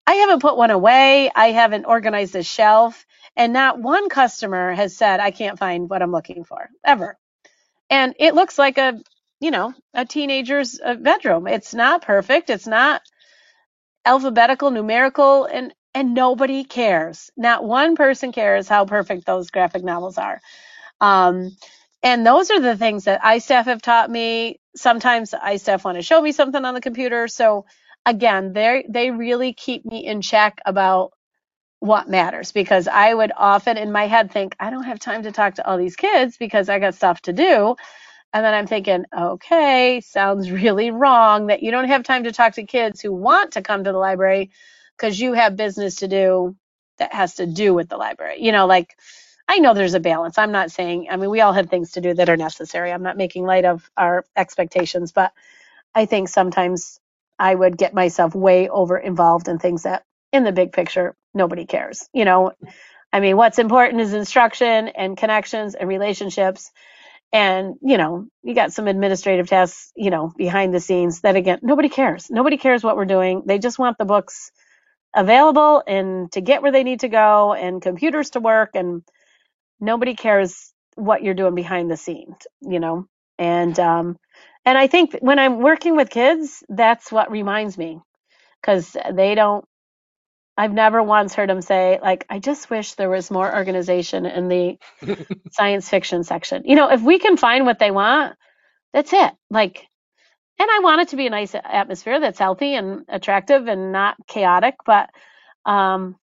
I haven't put one away. I haven't organized a shelf, and not one customer has said I can't find what I'm looking for ever and it looks like a you know a teenager's uh, bedroom it's not perfect it's not alphabetical numerical and and nobody cares. Not one person cares how perfect those graphic novels are. Um, and those are the things that istaff have taught me. Sometimes istaff want to show me something on the computer. So again they they really keep me in check about what matters because I would often in my head think I don't have time to talk to all these kids because I got stuff to do and then I'm thinking, okay, sounds really wrong that you don't have time to talk to kids who want to come to the library because you have business to do that has to do with the library. You know, like I know there's a balance. I'm not saying, I mean, we all have things to do that are necessary. I'm not making light of our expectations, but I think sometimes I would get myself way over involved in things that in the big picture, nobody cares. You know, I mean, what's important is instruction and connections and relationships and you know you got some administrative tasks you know behind the scenes that again nobody cares. Nobody cares what we're doing. They just want the books available and to get where they need to go and computers to work. And nobody cares what you're doing behind the scenes you know? And um and i think when i'm working with kids that's what reminds me because they don't I've never once heard him say, like, I just wish there was more organization in the science fiction section. You know, if we can find what they want, that's it. Like, and I want it to be a nice atmosphere that's healthy and attractive and not chaotic, but um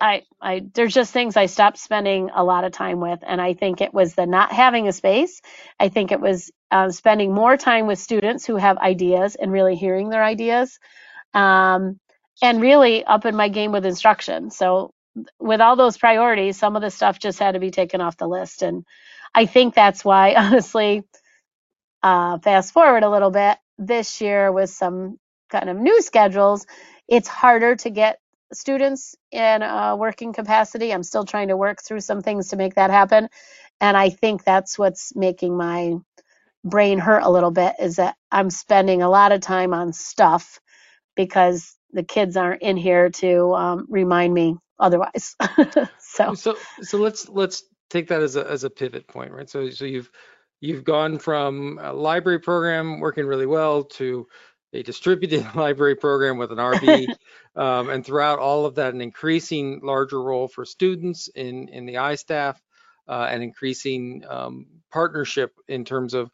I I there's just things I stopped spending a lot of time with and I think it was the not having a space. I think it was uh, spending more time with students who have ideas and really hearing their ideas. Um and really up in my game with instruction. So with all those priorities, some of the stuff just had to be taken off the list. And I think that's why, honestly, uh, fast forward a little bit, this year with some kind of new schedules, it's harder to get students in a working capacity. I'm still trying to work through some things to make that happen. And I think that's what's making my brain hurt a little bit is that I'm spending a lot of time on stuff because the kids aren't in here to um, remind me otherwise. so so so let's let's take that as a as a pivot point, right? So so you've you've gone from a library program working really well to a distributed library program with an RV, um, and throughout all of that, an increasing larger role for students in in the iStaff, uh, and increasing um, partnership in terms of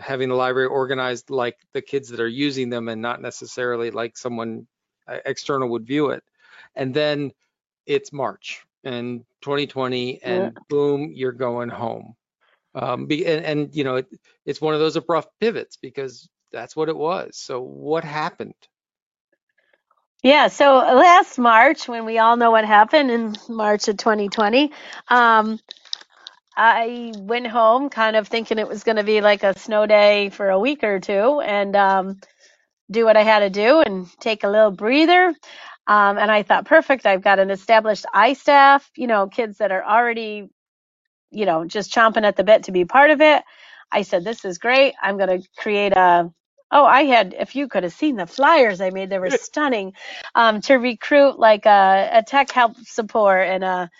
having the library organized like the kids that are using them and not necessarily like someone external would view it. And then it's March and 2020 and yeah. boom, you're going home. Um, be, and, and, you know, it, it's one of those abrupt pivots because that's what it was. So what happened? Yeah, so last March, when we all know what happened in March of 2020, um, I went home kind of thinking it was going to be like a snow day for a week or two. And um, do what I had to do and take a little breather. Um, and I thought, perfect. I've got an established iStaff, you know, kids that are already, you know, just chomping at the bit to be part of it. I said, this is great. I'm going to create a, oh, I had, if you could have seen the flyers I made, they were stunning, um, to recruit like a, a tech help support and a,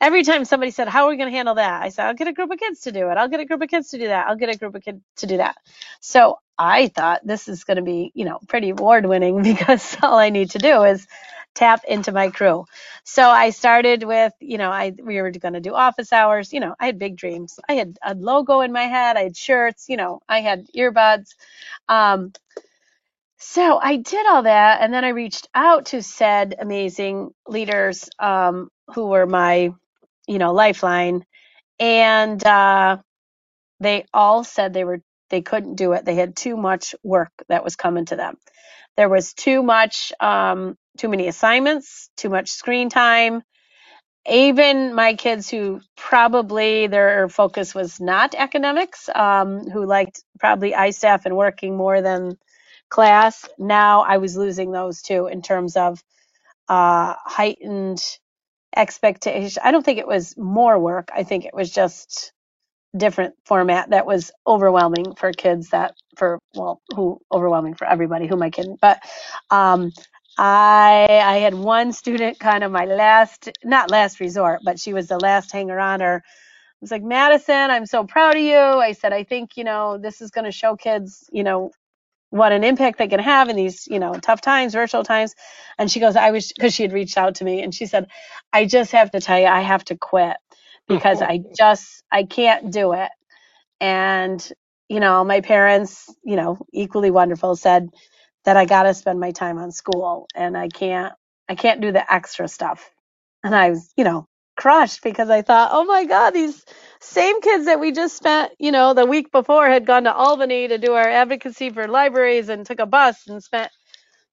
every time somebody said, How are we going to handle that? I said, I'll get a group of kids to do it. I'll get a group of kids to do that. I'll get a group of kids to do that. So I thought this is going to be, you know, pretty award winning because all I need to do is tap into my crew. So I started with, you know, I we were going to do office hours. You know, I had big dreams. I had a logo in my head. I had shirts. You know, I had earbuds. Um, so I did all that, and then I reached out to said amazing leaders um, who were my you know, Lifeline. And uh, they all said they were they couldn't do it. They had too much work that was coming to them. There was too much, um, too many assignments, too much screen time. Even my kids who probably their focus was not academics, um, who liked probably iStaff and working more than class. Now I was losing those too in terms of uh, heightened expectation. I don't think it was more work. I think it was just different format that was overwhelming for kids that for well who overwhelming for everybody who am i kidding but um i i had one student kind of my last not last resort but she was the last hanger on or I was like madison i'm so proud of you i said i think you know this is going to show kids you know what an impact they can have in these you know tough times virtual times. And she goes i was because she had reached out to me and she said i just have to tell you i have to quit because i mm-hmm. just i can't do it. And you know my parents you know equally wonderful said that i got to spend my time on school and i can't i can't do the extra stuff. And i was you know crushed because i thought oh my god these same kids that we just spent you know the week before had gone to albany to do our advocacy for libraries and took a bus and spent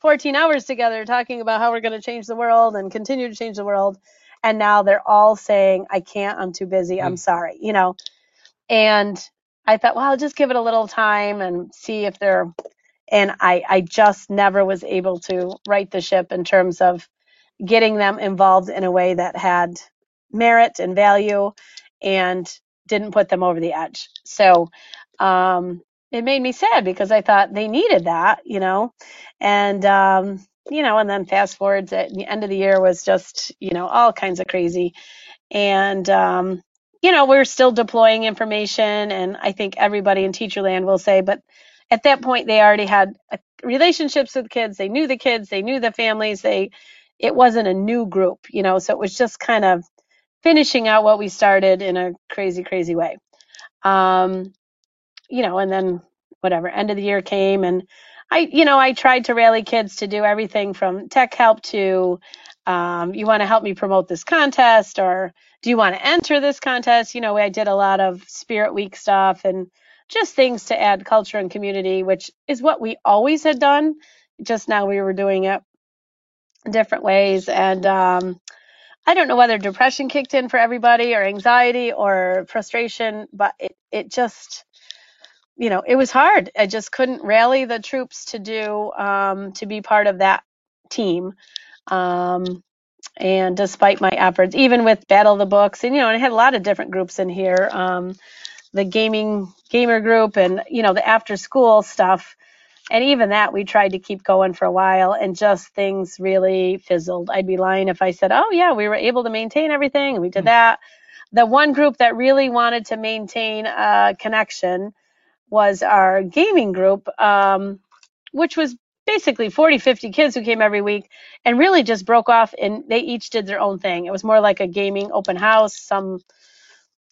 14 hours together talking about how we're going to change the world and continue to change the world and now they're all saying i can't i'm too busy i'm mm. sorry you know and I thought, well, I'll just give it a little time and see if they're. And I, I just never was able to right the ship in terms of getting them involved in a way that had merit and value and didn't put them over the edge. So um, it made me sad because I thought they needed that, you know, and um, you know, and then fast forwards at the end of the year was just, you know, all kinds of crazy. And um, you know we're still deploying information and i think everybody in teacherland will say but at that point they already had uh, relationships with kids. They knew the kids. They knew the families. They it wasn't a new group you know? So it was just kind of finishing out what we started in a crazy crazy way um, you know and then whatever end of the year came and i you know i tried to rally kids to do everything from tech help to um, you want to help me promote this contest or do you want to enter this contest? You know, I did a lot of Spirit Week stuff and just things to add culture and community, which is what we always had done. Just now we were doing it different ways. And um, I don't know whether depression kicked in for everybody or anxiety or frustration, but it, it just, you know, it was hard. I just couldn't rally the troops to do, um, to be part of that team. Um, and despite my efforts, even with Battle of the Books, and you know, and I had a lot of different groups in here, um, the gaming gamer group, and you know, the after school stuff, and even that we tried to keep going for a while, and just things really fizzled. I'd be lying if I said, oh yeah, we were able to maintain everything, and we did that. The one group that really wanted to maintain a connection was our gaming group, um, which was basically 40, 50 kids who came every week and really just broke off and they each did their own thing. It was more like a gaming open house. Some,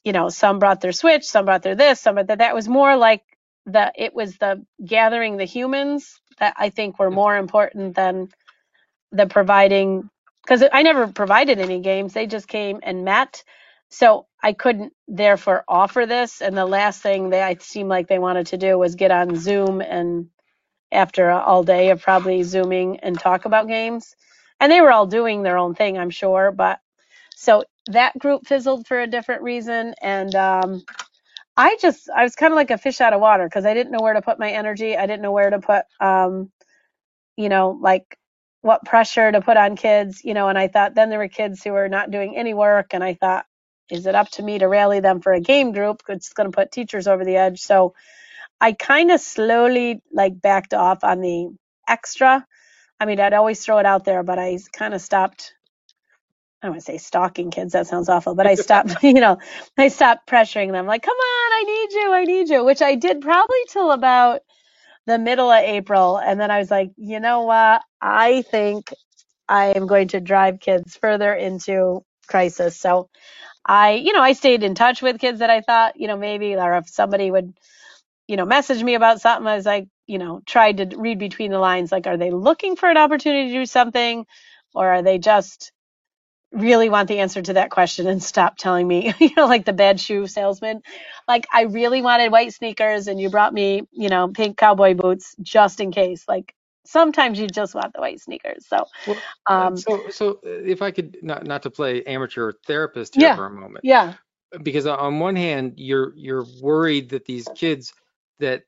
you know, some brought their Switch, some brought their this, some brought that. That was more like the, it was the gathering the humans that I think were more important than the providing, because I never provided any games. They just came and met. So I couldn't therefore offer this. And the last thing they I seemed like they wanted to do was get on Zoom and after all day of probably zooming and talk about games. And they were all doing their own thing, I'm sure. But so that group fizzled for a different reason. And um, I just, I was kind of like a fish out of water because I didn't know where to put my energy. I didn't know where to put, um, you know, like what pressure to put on kids, you know. And I thought then there were kids who were not doing any work. And I thought, is it up to me to rally them for a game group? It's going to put teachers over the edge. So I kind of slowly like backed off on the extra. I mean, I'd always throw it out there, but I kind of stopped. I don't want to say stalking kids. That sounds awful, but I stopped. you know, I stopped pressuring them. Like, come on, I need you, I need you, which I did probably till about the middle of April, and then I was like, you know what? I think I am going to drive kids further into crisis. So I, you know, I stayed in touch with kids that I thought, you know, maybe, or if somebody would you know, message me about something, I was like, you know, tried to read between the lines. Like, are they looking for an opportunity to do something, or are they just really want the answer to that question and stop telling me, you know, like the bad shoe salesman. Like I really wanted white sneakers and you brought me, you know, pink cowboy boots just in case. Like sometimes you just want the white sneakers. So, Well, uh, um, so so uh, if I could not not to play amateur therapist here yeah, for a moment, yeah, because on one hand you're you're worried that these kids that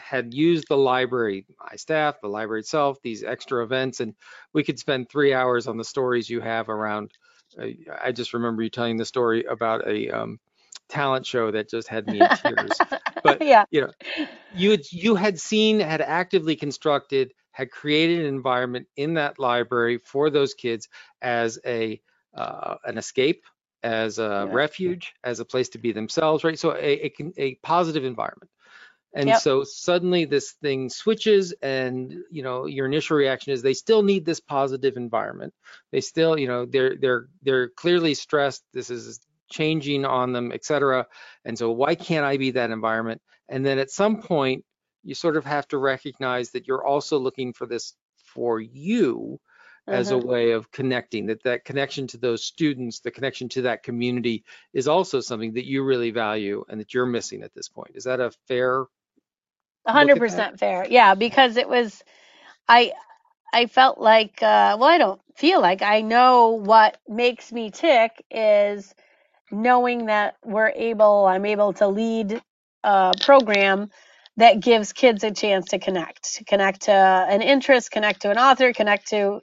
had used the library, iStaff, the library itself, these extra events, and we could spend three hours on the stories you have around. Uh, I just remember you telling the story about a um, talent show that just had me in tears. But yeah, you know, you had, you had seen, had actively constructed, had created an environment in that library for those kids as a uh, an escape, as a yeah. refuge, as a place to be themselves, right? So a, a, a positive environment. And Yep. so suddenly this thing switches and you know your initial reaction is they still need this positive environment. They still, you know, they're they're they're clearly stressed. This is changing on them, et cetera. And so why can't I be that environment? And then at some point you sort of have to recognize that you're also looking for this for you as a Mhm. way of connecting that that connection to those students the connection to that community is also something that you really value and that you're missing at this point is that a fair A look hundred at that percent fair. Yeah, because it was, I, I felt like, uh, well, I don't feel like I know what makes me tick is knowing that we're able, I'm able to lead a program that gives kids a chance to connect, to connect to an interest, connect to an author, connect to,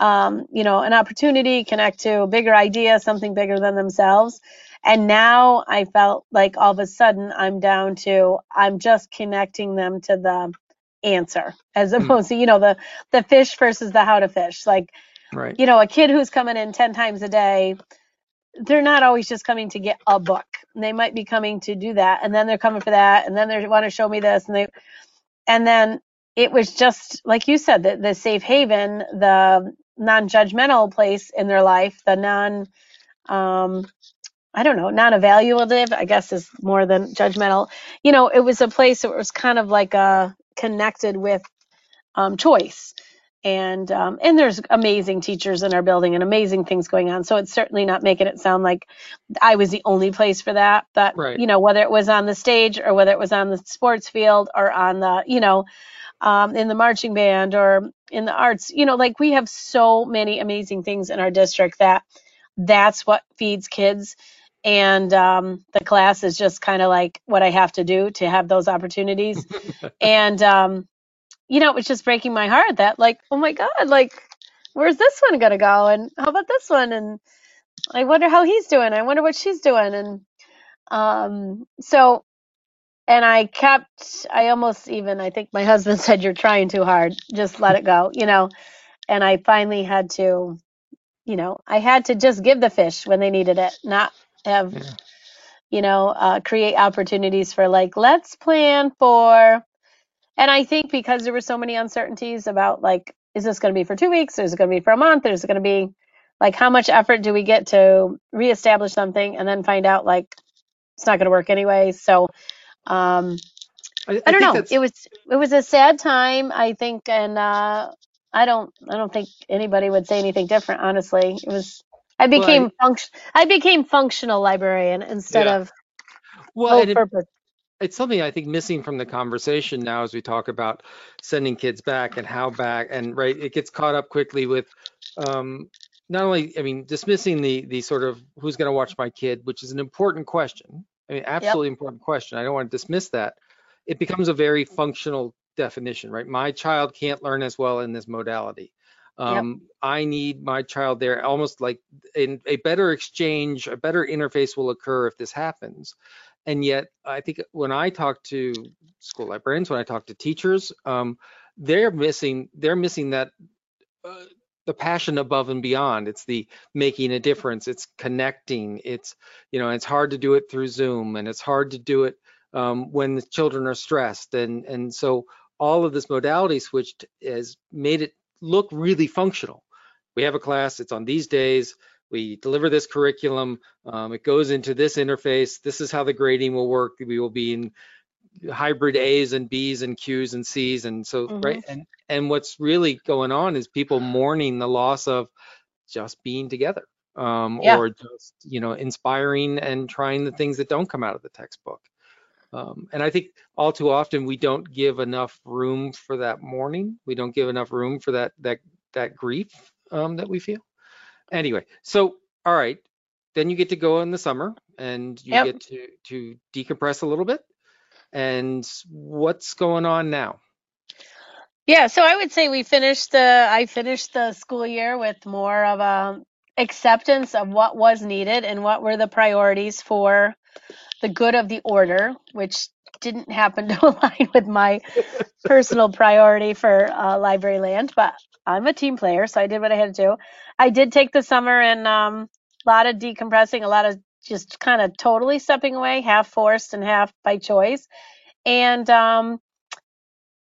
um, you know, an opportunity, connect to a bigger idea, something bigger than themselves. And now I felt like all of a sudden I'm down to, I'm just connecting them to the answer as Hmm, opposed to, you know, the, the fish versus the how to fish. Like, right you know, a kid who's coming in 10 times a day, they're not always just coming to get a book. They might be coming to do that, and then they're coming for that, and then they want to show me this, and they, and then it was just like you said, the, the safe haven, the non-judgmental place in their life, the non, um, I don't know, non-evaluative, I guess is more than judgmental. You know, it was a place that was kind of like uh connected with um, choice. And um, and there's amazing teachers in our building and amazing things going on. So it's certainly not making it sound like I was the only place for that. But right you know, whether it was on the stage or whether it was on the sports field or on the you know um, in the marching band or in the arts, you know, like we have so many amazing things in our district that that's what feeds kids. And um, the class is just kind of like what I have to do to have those opportunities. And um, you know, it was just breaking my heart that like, oh my God, like, where's this one gonna go? And how about this one? And I wonder how he's doing. I wonder what she's doing. And um, so, and I kept, I almost even, I think my husband said, you're trying too hard. Just let it go, you know. And I finally had to, you know, I had to just give the fish when they needed it, not have, yeah you know, uh, create opportunities for like, let's plan for and I think because there were so many uncertainties about like, is this going to be for two weeks? Or is it going to be for a month? Is it going to be like, how much effort do we get to reestablish something and then find out like it's not going to work anyway? So, um, I, I don't know. It was, it was a sad time, I think. And, uh, I don't, I don't think anybody would say anything different, honestly. It was, I well became function, I became functional librarian instead yeah of well it, purpose. it's something I think missing from the conversation now as we talk about sending kids back and how back and right it gets caught up quickly with um, not only I mean dismissing the the sort of who's going to watch my kid which is an important question I mean Yep. absolutely important question I don't want to dismiss that it becomes a very functional definition right my child can't learn as well in this modality Yep. um, I need my child there almost like in a better exchange a better interface will occur if this happens and yet I think when I talk to school librarians, when I talk to teachers, um, they're missing they're missing that uh, the passion above and beyond. It's the making a difference. It's connecting. It's you know it's hard to do it through Zoom, and it's hard to do it um, when the children are stressed, and and so all of this modality switched has made it look really functional. We have a class. It's on these days. We deliver this curriculum. Um, it goes into this interface. This is how the grading will work. We will be in hybrid A's and B's and Q's and C's and so hmm right and and what's really going on is people mourning the loss of just being together um, Yeah. or just you know inspiring and trying the things that don't come out of the textbook. Um, and I think all too often we don't give enough room for that mourning. We don't give enough room for that that that grief um, that we feel. Anyway, so all right, then you get to go in the summer and you Yep. get to to decompress a little bit. And what's going on now? Yeah, so I would say we finished the I finished the school year with more of a acceptance of what was needed and what were the priorities for the good of the order, which didn't happen to align with my personal priority for uh, library land, but I'm a team player, so I did what I had to do. I did take the summer and um, a lot of decompressing, a lot of just kind of totally stepping away, half forced and half by choice. And um,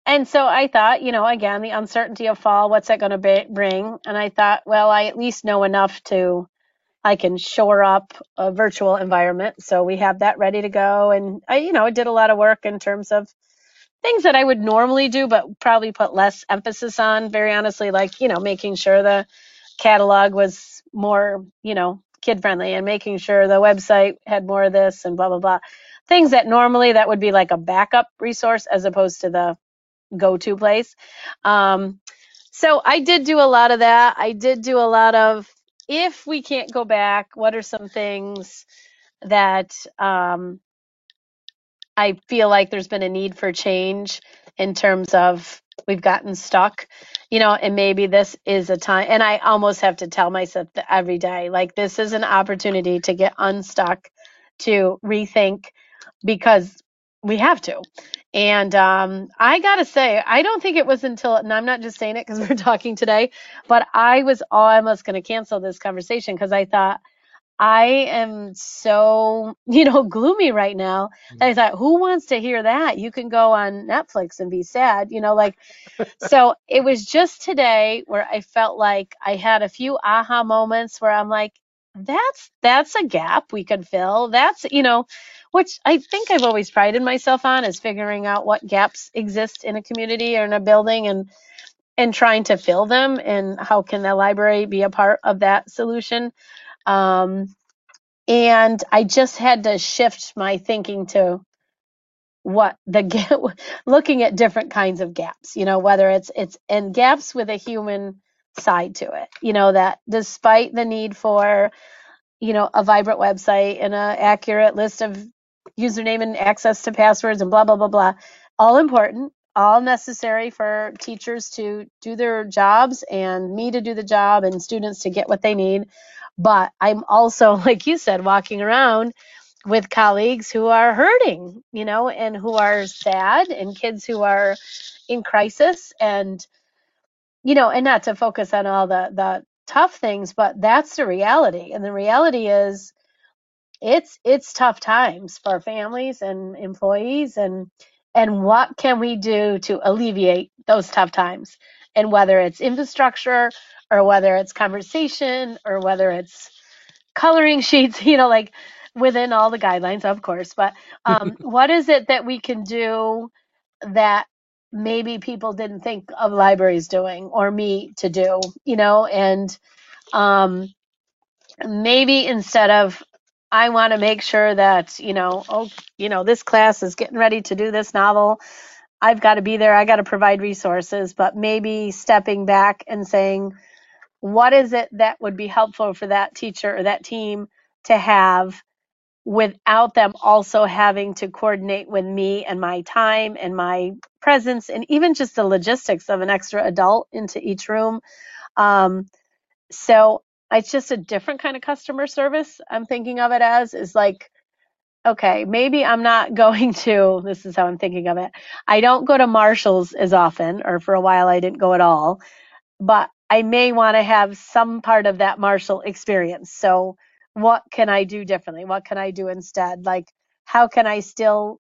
and so I thought, you know, again, the uncertainty of fall, what's that going to bring? And I thought, well, I at least know enough to I can shore up a virtual environment. So we have that ready to go. And I, you know, I did a lot of work in terms of things that I would normally do, but probably put less emphasis on, very honestly, like, you know, making sure the catalog was more, you know, kid friendly and making sure the website had more of this and blah, blah, blah. Things that normally that would be like a backup resource as opposed to the go to place. Um, so I did do a lot of that. I did do a lot of if we can't go back, what are some things that um, I feel like there's been a need for change in terms of we've gotten stuck, you know, and maybe this is a time. And I almost have to tell myself every day, like this is an opportunity to get unstuck, to rethink, because we have to. And um, I gotta say, I don't think it was until, and I'm not just saying it because we're talking today, but I was almost to cancel this conversation because I thought I am so, you know, gloomy right now. that I thought, who wants to hear that? You can go on Netflix and be sad, you know, like, so it was just today where I felt like I had a few aha moments where I'm like, that's, that's a gap we could fill. That's, you know, which I think I've always prided myself on is figuring out what gaps exist in a community or in a building and, and trying to fill them and how can the library be a part of that solution. Um, and I just had to shift my thinking to what the looking at different kinds of gaps, you know, whether it's, it's, and gaps with a human side to it, you know, that despite the need for, you know, a vibrant website and an accurate list of username and access to passwords and blah, blah, blah, blah, all important, all necessary for teachers to do their jobs and me to do the job and students to get what they need. But I'm also, like you said, walking around with colleagues who are hurting, you know, and who are sad and kids who are in crisis and, you know, and not to focus on all the, the tough things, but that's the reality. And the reality is it's, it's tough times for families and employees and, and what can we do to alleviate those tough times? And whether it's infrastructure or whether it's conversation or whether it's coloring sheets, you know, like within all the guidelines, of course. But um, what is it that we can do that maybe people didn't think of libraries doing or me to do, you know? And um, maybe instead of I want to make sure that, you know, oh, you know, this class is getting ready to do this novel. I've got to be there. I got to provide resources, but maybe stepping back and saying, what is it that would be helpful for that teacher or that team to have without them also having to coordinate with me and my time and my presence and even just the logistics of an extra adult into each room. Um, so it's just a different kind of customer service. I'm thinking of it as is like, okay, maybe I'm not going to, this is how I'm thinking of it. I don't go to Marshall's as often, or for a while I didn't go at all, but I may want to have some part of that Marshall experience. So what can I do differently? What can I do instead? Like, how can I still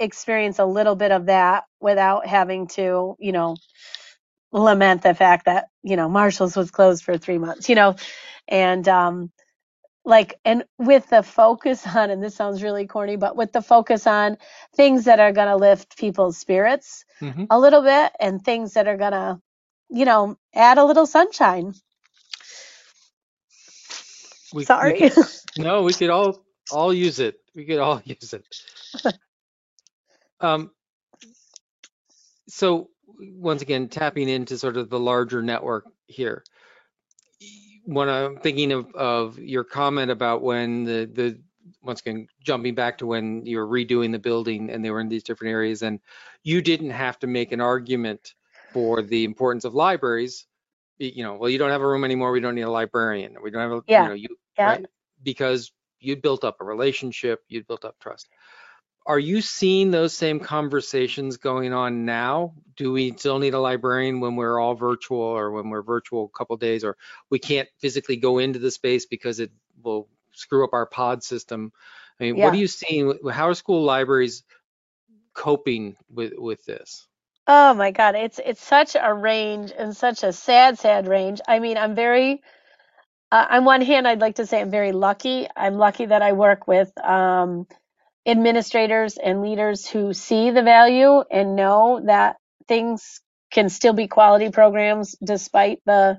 experience a little bit of that without having to, you know, lament the fact that, you know, Marshall's was closed for three months, you know, and, um, like, and with the focus on, and this sounds really corny, but with the focus on things that are going to lift people's spirits Mhm. a little bit and things that are going to, you know, add a little sunshine. We, we Sorry. could, no, we could all all use it. We could all use it. Um, so once again, tapping into sort of the larger network here. When I'm thinking of, of your comment about when the, the once again jumping back to when you were redoing the building and they were in these different areas and you didn't have to make an argument for the importance of libraries you know well you don't have a room anymore we don't need a librarian we don't have a Yeah. you know you Yeah. right because you'd built up a relationship you'd built up trust are you seeing those same conversations going on now? Do we still need a librarian when we're all virtual or when we're virtual a couple days or we can't physically go into the space because it will screw up our pod system? I mean, Yeah. what are you seeing? How are school libraries coping with with this? Oh my God, it's it's such a range and such a sad, sad range. I mean, I'm very, uh, on one hand, I'd like to say I'm very lucky. I'm lucky that I work with um, administrators and leaders who see the value and know that things can still be quality programs despite the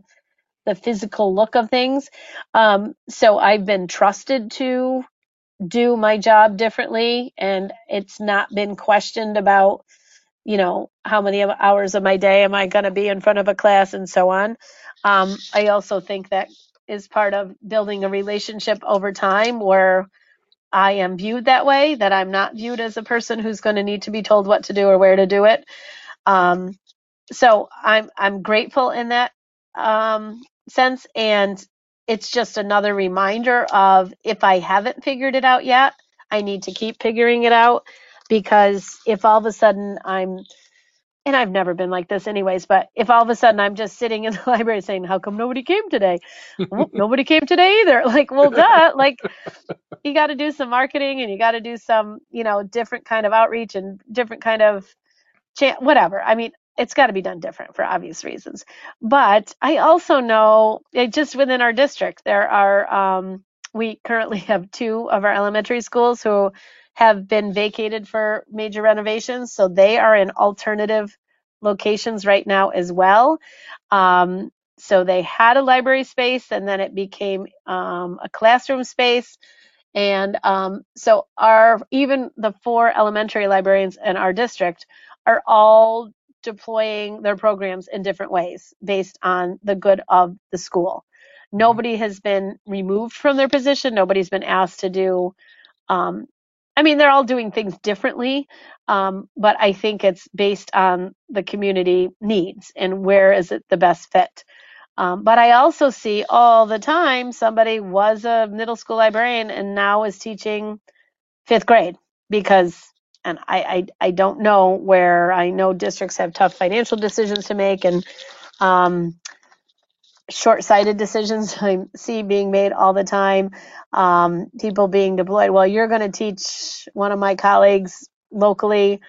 the physical look of things. Um, so I've been trusted to do my job differently, and it's not been questioned about you know, how many hours of my day am I going to be in front of a class and so on. Um, I also think that is part of building a relationship over time where I am viewed that way, that I'm not viewed as a person who's going to need to be told what to do or where to do it. Um, so I'm I'm grateful in that um, sense, and it's just another reminder of if I haven't figured it out yet, I need to keep figuring it out because if all of a sudden I'm and I've never been like this anyways, but if all of a sudden I'm just sitting in the library saying, How come nobody came today? Well, nobody came today either. Like, well, duh. Like, you got to do some marketing and you got to do some, you know, different kind of outreach and different kind of cha- whatever. I mean, it's got to be done different for obvious reasons. But I also know it just within our district, there are, um, we currently have two of our elementary schools who have been vacated for major renovations. So they are in alternative locations right now as well. Um, so they had a library space and then it became um, a classroom space. And um, so our even the four elementary librarians in our district are all deploying their programs in different ways based on the good of the school. Nobody has been removed from their position. Nobody's been asked to do um, I mean, they're all doing things differently, um, but I think it's based on the community needs and where is it the best fit. Um, but I also see all the time somebody was a middle school librarian and now is teaching fifth grade because, and I, I, I don't know where I know districts have tough financial decisions to make and um, short-sighted decisions I see being made all the time. Um, people being deployed. Well, you're going to teach one of my colleagues locally,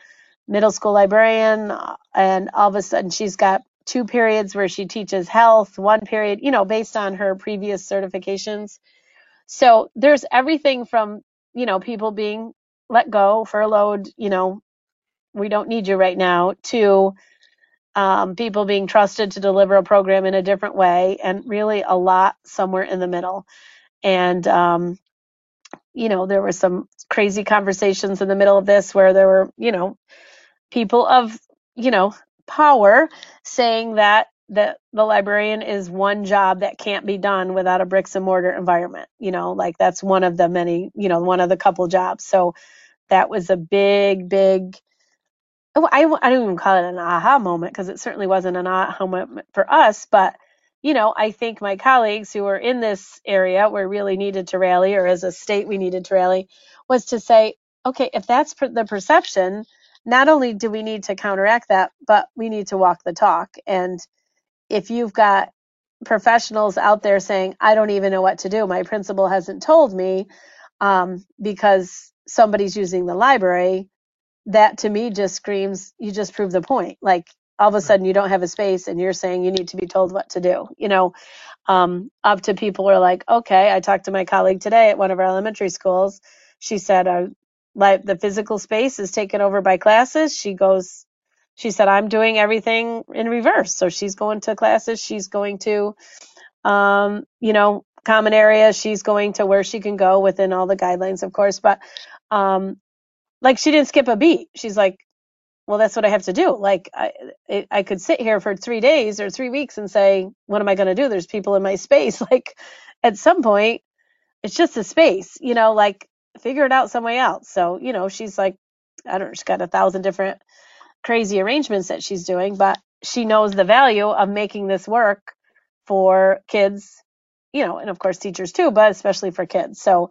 middle school librarian, uh, and all of a sudden she's got two periods where she teaches health, one period, you know, based on her previous certifications. So there's everything from, you know, people being let go, furloughed, you know, we don't need you right now, to um, people being trusted to deliver a program in a different way, and really a lot somewhere in the middle. And, um, you know, there were some crazy conversations in the middle of this where there were, you know, people of, you know, power saying that the, the librarian is one job that can't be done without a bricks and mortar environment. You know, like that's one of the many, you know, one of the couple jobs. So that was a big, big I, I don't even call it an aha moment because it certainly wasn't an aha moment for us. But, you know, I think my colleagues who were in this area where we really needed to rally, or as a state we needed to rally, was to say, okay, if that's per- the perception, not only do we need to counteract that, but we need to walk the talk. And if you've got professionals out there saying, I don't even know what to do, my principal hasn't told me um, because somebody's using the library, that to me just screams you just prove the point. Like all of a sudden you don't have a space and you're saying you need to be told what to do you know? Um, up to people who are like okay i talked to my colleague today at one of our elementary schools. She said uh, like the physical space is taken over by classes. She goes she said i'm doing everything in reverse. So she's going to classes. She's going to um, you know common areas. She's going to where she can go within all the guidelines, of course. But um, like she didn't skip a beat. She's like, well, that's what I have to do. Like I, I could sit here for three days or three weeks and say, what am I going to do? There's people in my space. Like at some point, it's just a space, you know, like figure it out some way else. So, you know, she's like, I don't know, she's got a thousand different crazy arrangements that she's doing, but she knows the value of making this work for kids, you know, and of course teachers too, but especially for kids. So,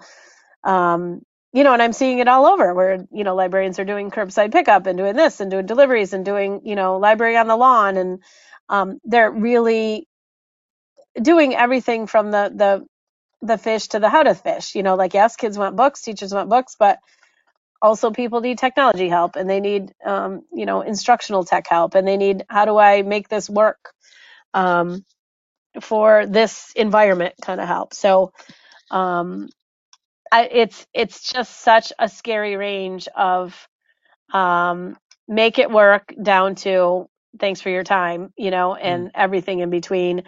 um, you know, and I'm seeing it all over where, you know, librarians are doing curbside pickup and doing this and doing deliveries and doing, you know, library on the lawn. And um, they're really doing everything from the, the, the fish to the how to fish, you know, like yes, kids want books, teachers want books, but also people need technology help and they need, um, you know, instructional tech help and they need, how do I make this work? Um, for this environment kind of help. So, um, I, it's it's just such a scary range of um, make it work down to thanks for your time, you know, and mm. everything in between.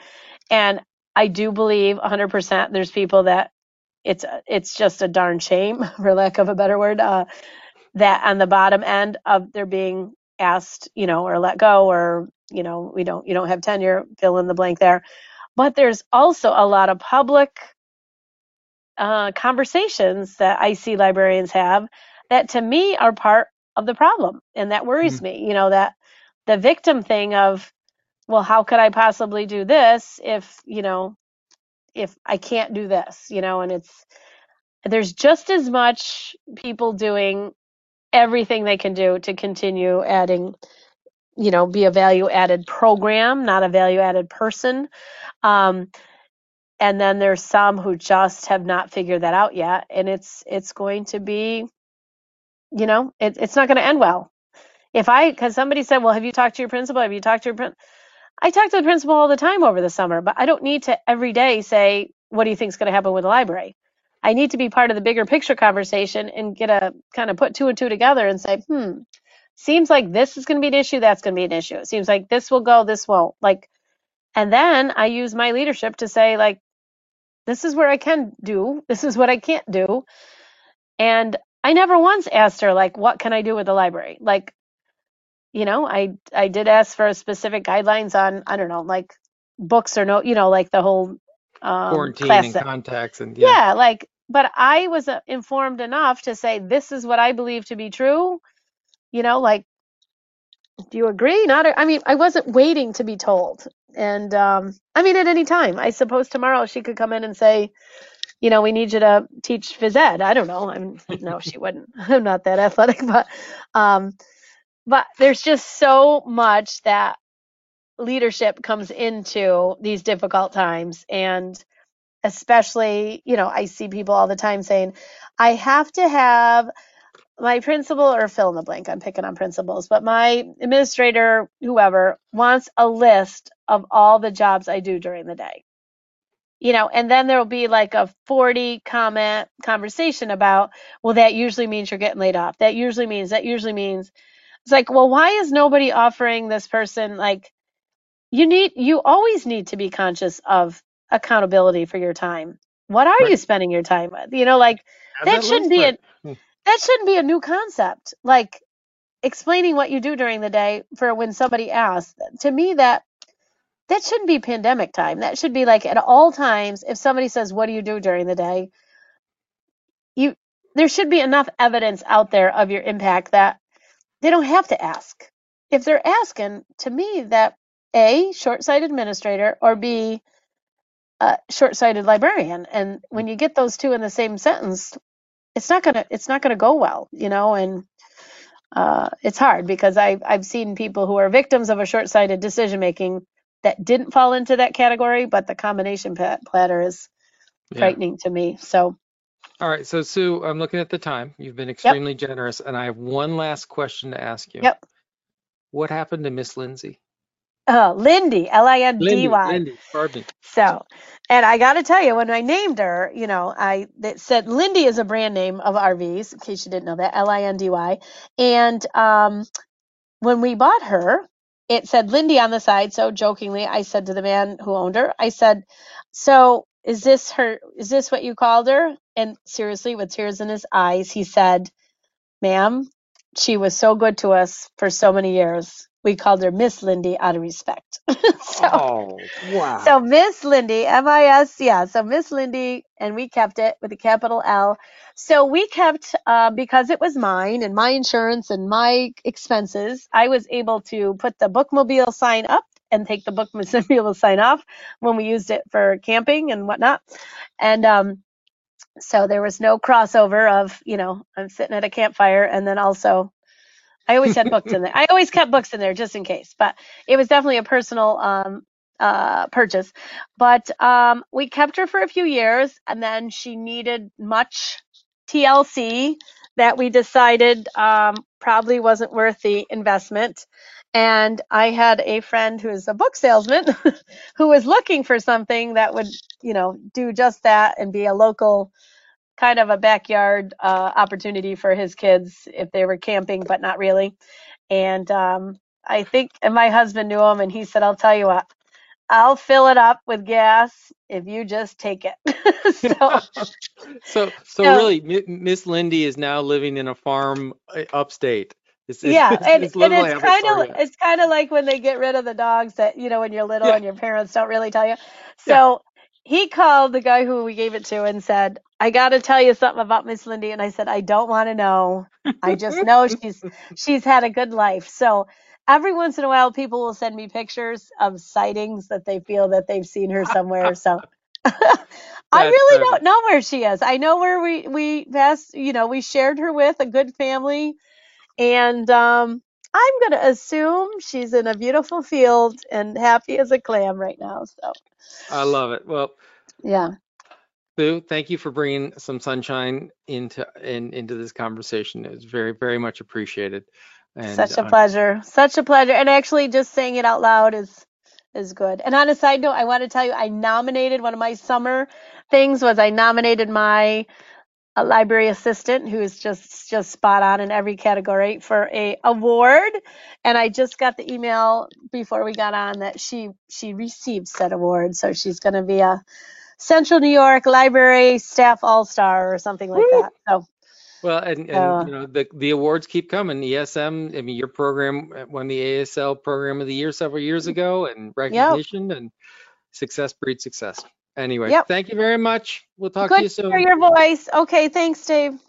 And I do believe 100% there's people that it's it's just a darn shame, for lack of a better word, uh, that on the bottom end of they're being asked, you know, or let go, or you know, we don't you don't have tenure, fill in the blank there. But there's also a lot of public uh, conversations that I see librarians have that to me are part of the problem. And that worries mm-hmm. me, you know, that the victim thing of, well, how could I possibly do this if, you know, if I can't do this, you know, and it's, there's just as much people doing everything they can do to continue adding, you know, be a value added program, not a value added person. Um, and then there's some who just have not figured that out yet. And it's it's going to be you know it, it's not going to end well. If i because somebody said well have you talked to your principal? Have you talked to your principal i talk to the principal all the time over the summer but i don't need to every day say what do you think is going to happen with the library? I need to be part of the bigger picture conversation and get a kind of put two and two together and say hmm seems like this is going to be an issue that's going to be an issue. It seems like this will go this won't. Like and then i use my leadership to say like this is where I can do, this is what I can't do. And I never once asked her like what can I do with the library? Like you know, I I did ask for specific guidelines on I don't know, like books or no, you know, like the whole um, quarantine and contacts and yeah. yeah, like but I was uh, informed enough to say this is what I believe to be true. You know, like do you agree? Not I mean, I wasn't waiting to be told. And um, I mean, at any time, I suppose tomorrow she could come in and say, you know, we need you to teach phys ed. I don't know. I'm no, she wouldn't. I'm not that athletic, but um, but there's just so much that leadership comes into these difficult times, and especially, you know, I see people all the time saying, I have to have my principal or fill in the blank i'm picking on principals but my administrator whoever wants a list of all the jobs i do during the day you know and then there will be like a 40 comment conversation about well that usually means you're getting laid off that usually means that usually means it's like well why is nobody offering this person like you need you always need to be conscious of accountability for your time what are right. you spending your time with you know like that, that shouldn't be a hmm that shouldn't be a new concept. Like explaining what you do during the day for when somebody asks. To me, that that shouldn't be pandemic time. That should be like at all times. If somebody says, "What do you do during the day?" You there should be enough evidence out there of your impact that they don't have to ask. If they're asking, to me, that a short-sighted administrator or b a short-sighted librarian. And when you get those two in the same sentence, it's not gonna it's not gonna go well, you know, and uh, it's hard because I've I've seen people who are victims of a short-sighted decision making that didn't fall into that category, but the combination platter is yeah. frightening to me. So. All right, so Sue, I'm looking at the time. You've been extremely yep. generous, and I have one last question to ask you. Yep. What happened to Miss Lindsay? Oh, Lindy, L I N D Y. Lindy, pardon. So, and I got to tell you, when I named her, you know, I it said Lindy is a brand name of RVs, in case you didn't know that, L I N D Y. And um, when we bought her, it said Lindy on the side. So jokingly, I said to the man who owned her, I said, "So is this her? Is this what you called her? And seriously, with tears in his eyes, he said, ma'am, she was so good to us for so many years. We called her Miss Lindy out of respect. so, oh, wow. so Miss Lindy, M-I-S, yeah. So Miss Lindy, and we kept it with a capital L. So we kept, uh, because it was mine and my insurance and my expenses, I was able to put the bookmobile sign up and take the bookmobile sign off when we used it for camping and whatnot. And, um, so there was no crossover of, you know, I'm sitting at a campfire and then also I always had books in there. I always kept books in there just in case, but it was definitely a personal um, uh, purchase. But um, we kept her for a few years and then she needed much TLC that we decided um, probably wasn't worth the investment. And I had a friend who's a book salesman who was looking for something that would, you know, do just that and be a local kind of a backyard uh, opportunity for his kids if they were camping, but not really. And um, I think, and my husband knew him, and he said, "I'll tell you what, I'll fill it up with gas if you just take it." so, so, so, really, Miss Lindy is now living in a farm uh, upstate. It's, yeah, it's, and, it's, and it's kind of it's kind of like when they get rid of the dogs that you know when you're little yeah. and your parents don't really tell you. So he called the guy who we gave it to and said, I got to tell you something about Miss Lindy. And I said, I don't want to know. I just know she's, she's had a good life. So every once in a while, people will send me pictures of sightings that they feel that they've seen her somewhere. So I really don't know where she is. I know where we, we passed, you know, we shared her with a good family and, um, I'm going to assume she's in a beautiful field and happy as a clam right now. So I love it. Well, yeah. Sue, thank you for bringing some sunshine into in, into this conversation. It was very, very much appreciated. And, Such a uh, pleasure. Such a pleasure. And actually, just saying it out loud is is good. And on a side note, I want to tell you, I nominated one of my summer things was I nominated my a library assistant who is just just spot on in every category for a award and i just got the email before we got on that she she received said award so she's going to be a central new york library staff all-star or something like that so well and, and uh, you know the the awards keep coming esm i mean your program won the AASL program of the year several years ago and recognition yep. and success breeds success Anyway, yep. thank you very much. We'll talk Good to you soon. Good to hear your voice. Okay, thanks, Dave.